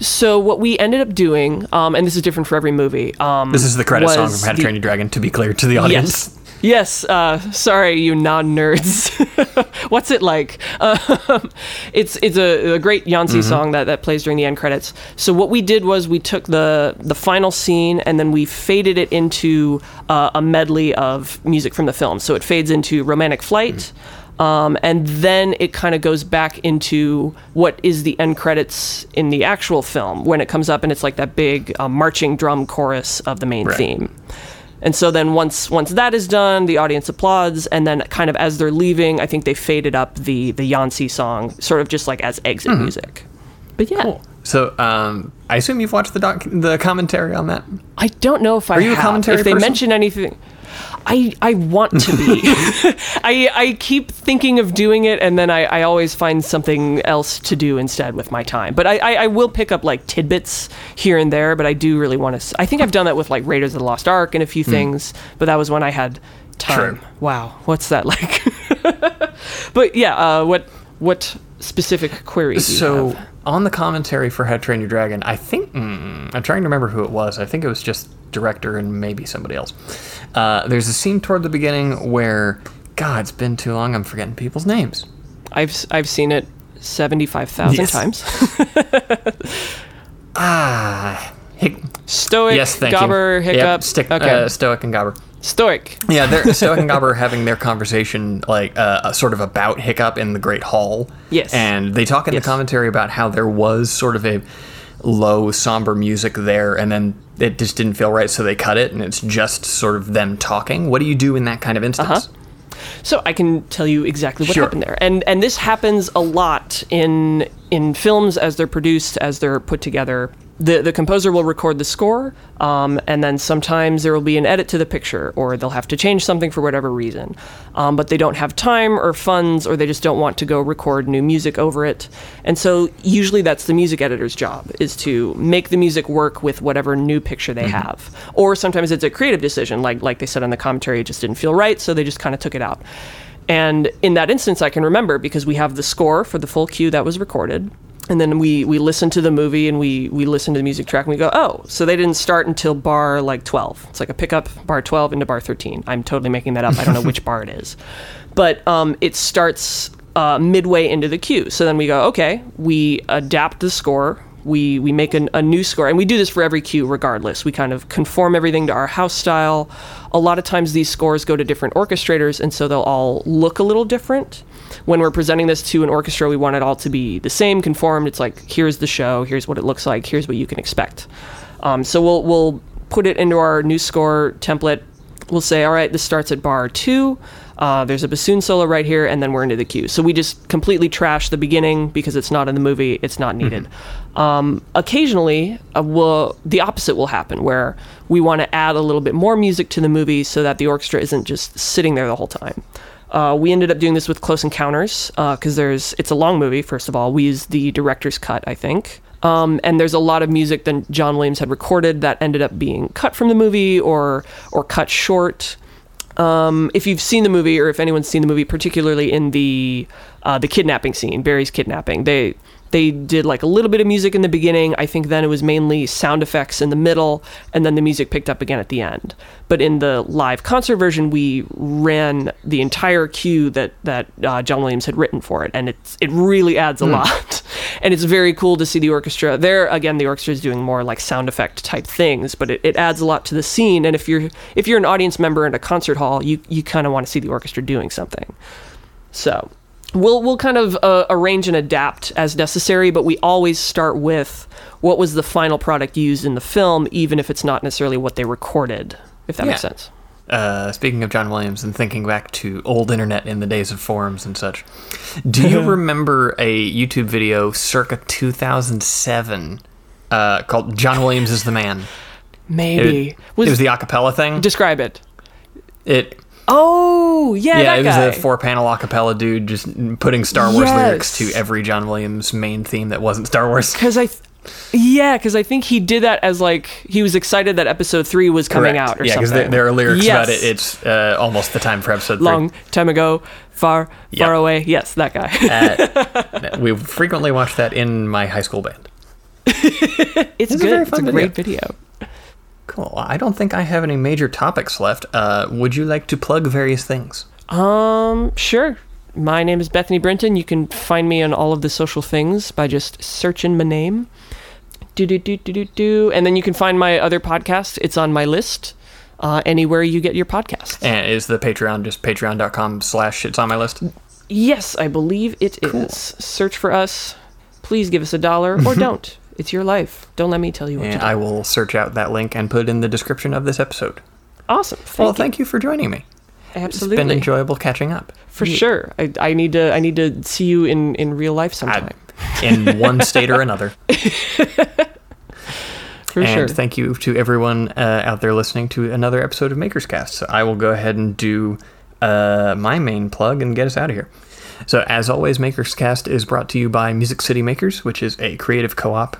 So what we ended up doing, um, and this is different for every movie. Um, This is the credit song from How to the- Train Your Dragon, to be clear to the audience. Yes. Yes. Uh, sorry, you non-nerds. What's it like? Um, it's it's a, a great Jónsi song that, that plays during the end credits. So what we did was we took the the final scene and then we faded it into uh, a medley of music from the film. So it fades into Romantic Flight. Um, and then it kind of goes back into what is the end credits in the actual film when it comes up and it's like that big uh, marching drum chorus of the main Right. theme. And so then once once that is done, the audience applauds, and then kind of as they're leaving, I think they faded up the the Jónsi song, sort of just like as exit music. But yeah, Cool. So, um, I assume you've watched the doc- the commentary on that. I don't know if I Are you a have. commentary if they person? mention anything. I, I want to be. I, I keep thinking of doing it, and then I, I always find something else to do instead with my time. But I, I, I will pick up like tidbits here and there, but I do really want to. I think I've done that with like Raiders of the Lost Ark and a few things, but that was when I had time. True. Wow, what's that like? but yeah, uh, what what specific queries do you So? On the commentary for How to Train Your Dragon, I think mm, I'm trying to remember who it was. I think it was just director and maybe somebody else. Uh, there's a scene toward the beginning where, God, it's been too long. I'm forgetting people's names. I've I've seen it seventy five thousand Yes. times. Ah, Hic- Stoic, yes, thank Gobber, you. Hiccup. Yep, stick, okay. uh, Stoic and Gobber. Stoic. Yeah, they're Stoic and Gobber are having their conversation, like uh, sort of about Hiccup in the Great Hall. Yes. and they talk in Yes. the commentary about how there was sort of a low, somber music there, and then it just didn't feel right, so they cut it, and it's just sort of them talking. What do you do in that kind of instance? So I can tell you exactly what Sure. happened there, and and this happens a lot in in films as they're produced, as they're put together. The the composer will record the score, um, and then sometimes there will be an edit to the picture, or they'll have to change something for whatever reason. Um, but they don't have time or funds, or they just don't want to go record new music over it. And so usually that's the music editor's job is to make the music work with whatever new picture they have. Or sometimes it's a creative decision, like like they said on the commentary, it just didn't feel right, so they just kind of took it out. And in that instance, I can remember because we have the score for the full cue that was recorded. And then we, we listen to the movie and we, we listen to the music track and we go, oh, so they didn't start until bar like 12. It's like a pickup bar 12 into bar 13. I'm totally making that up. I don't know which bar it is. But um, it starts uh, midway into the cue. So then we go, okay, we adapt the score. We, we make an, a new score, and we do this for every cue regardless. We kind of conform everything to our house style. A lot of times these scores go to different orchestrators, and so they'll all look a little different. When we're presenting this to an orchestra, we want it all to be the same, conformed. It's like, here's the show, here's what it looks like, here's what you can expect. Um, so we'll, we'll put it into our new score template. We'll say, all right, this starts at bar two. Uh, there's a bassoon solo right here, and then we're into the cue. So we just completely trash the beginning because it's not in the movie, it's not needed. Um, occasionally, uh, will the opposite will happen, where we want to add a little bit more music to the movie so that the orchestra isn't just sitting there the whole time. Uh, we ended up doing this with Close Encounters because there's it's a long movie. First of all, we used the director's cut, I think. Um, and there's a lot of music that John Williams had recorded that ended up being cut from the movie or or cut short um, if you've seen the movie or if anyone's seen the movie, particularly in the uh, the kidnapping scene, Barry's kidnapping, they they did like a little bit of music in the beginning. I think then it was mainly sound effects in the middle, and then the music picked up again at the end. But in the live concert version, we ran the entire cue that that uh, John Williams had written for it, and it's it really adds a lot. and it's very cool to see the orchestra there. Again, the orchestra is doing more like sound effect type things, but it, it adds a lot to the scene. And if you're if you're an audience member in a concert hall, you you kind of want to see the orchestra doing something. So we'll we'll kind of uh, arrange and adapt as necessary, but we always start with what was the final product used in the film, even if it's not necessarily what they recorded. If that makes sense. Uh, speaking of John Williams and thinking back to old internet in the days of forums and such, do you remember a YouTube video circa 2007 uh, called "John Williams is the Man"? Maybe It, it was the acapella thing. describe it. It Oh yeah, yeah, that it was guy. a four-panel acapella dude just putting Star Wars lyrics to every John Williams main theme that wasn't Star Wars. Because I, th- yeah, because I think he did that as like he was excited that episode three was coming Correct. out or yeah, because there, there are lyrics about it. It's uh, almost the time for episode three. long time ago, far, Yep. far away. Yes, that guy. Uh, we frequently watched that in my high school band. it's a good. very It's fun a great video. Cool. I don't think I have any major topics left. Uh, would you like to plug various things? Um, sure. My name is Bethany Brinton. You can find me on all of the social things by just searching my name. Do do do do do do, and then you can find my other podcast. It's on my list. Uh, anywhere you get your podcasts. And is the Patreon just patreon.com slash it's on my list? Yes, I believe it is. Search for us. Please give us a dollar or don't. It's your life. Don't let me tell you what And to do. I will search out that link and put it in the description of this episode. Awesome. Thank well, you. thank you for joining me. Absolutely. It's been enjoyable catching up. For sure. I, I need to I need to see you in, in real life sometime. in one state or another. For and sure. thank you to everyone uh, out there listening to another episode of Maker's Cast. So I will go ahead and do uh, my main plug and get us out of here. So, as always, Maker's Cast is brought to you by Music City Makers, which is a creative co op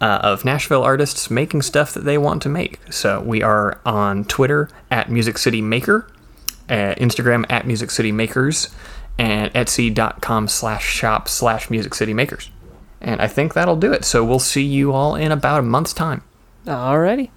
uh, of Nashville artists making stuff that they want to make. So, we are on Twitter at Music City Maker, uh, Instagram at Music City Makers, and Etsy.com slash shop slash Music City Makers. And I think that'll do it. So, we'll see you all in about a month's time. Alrighty.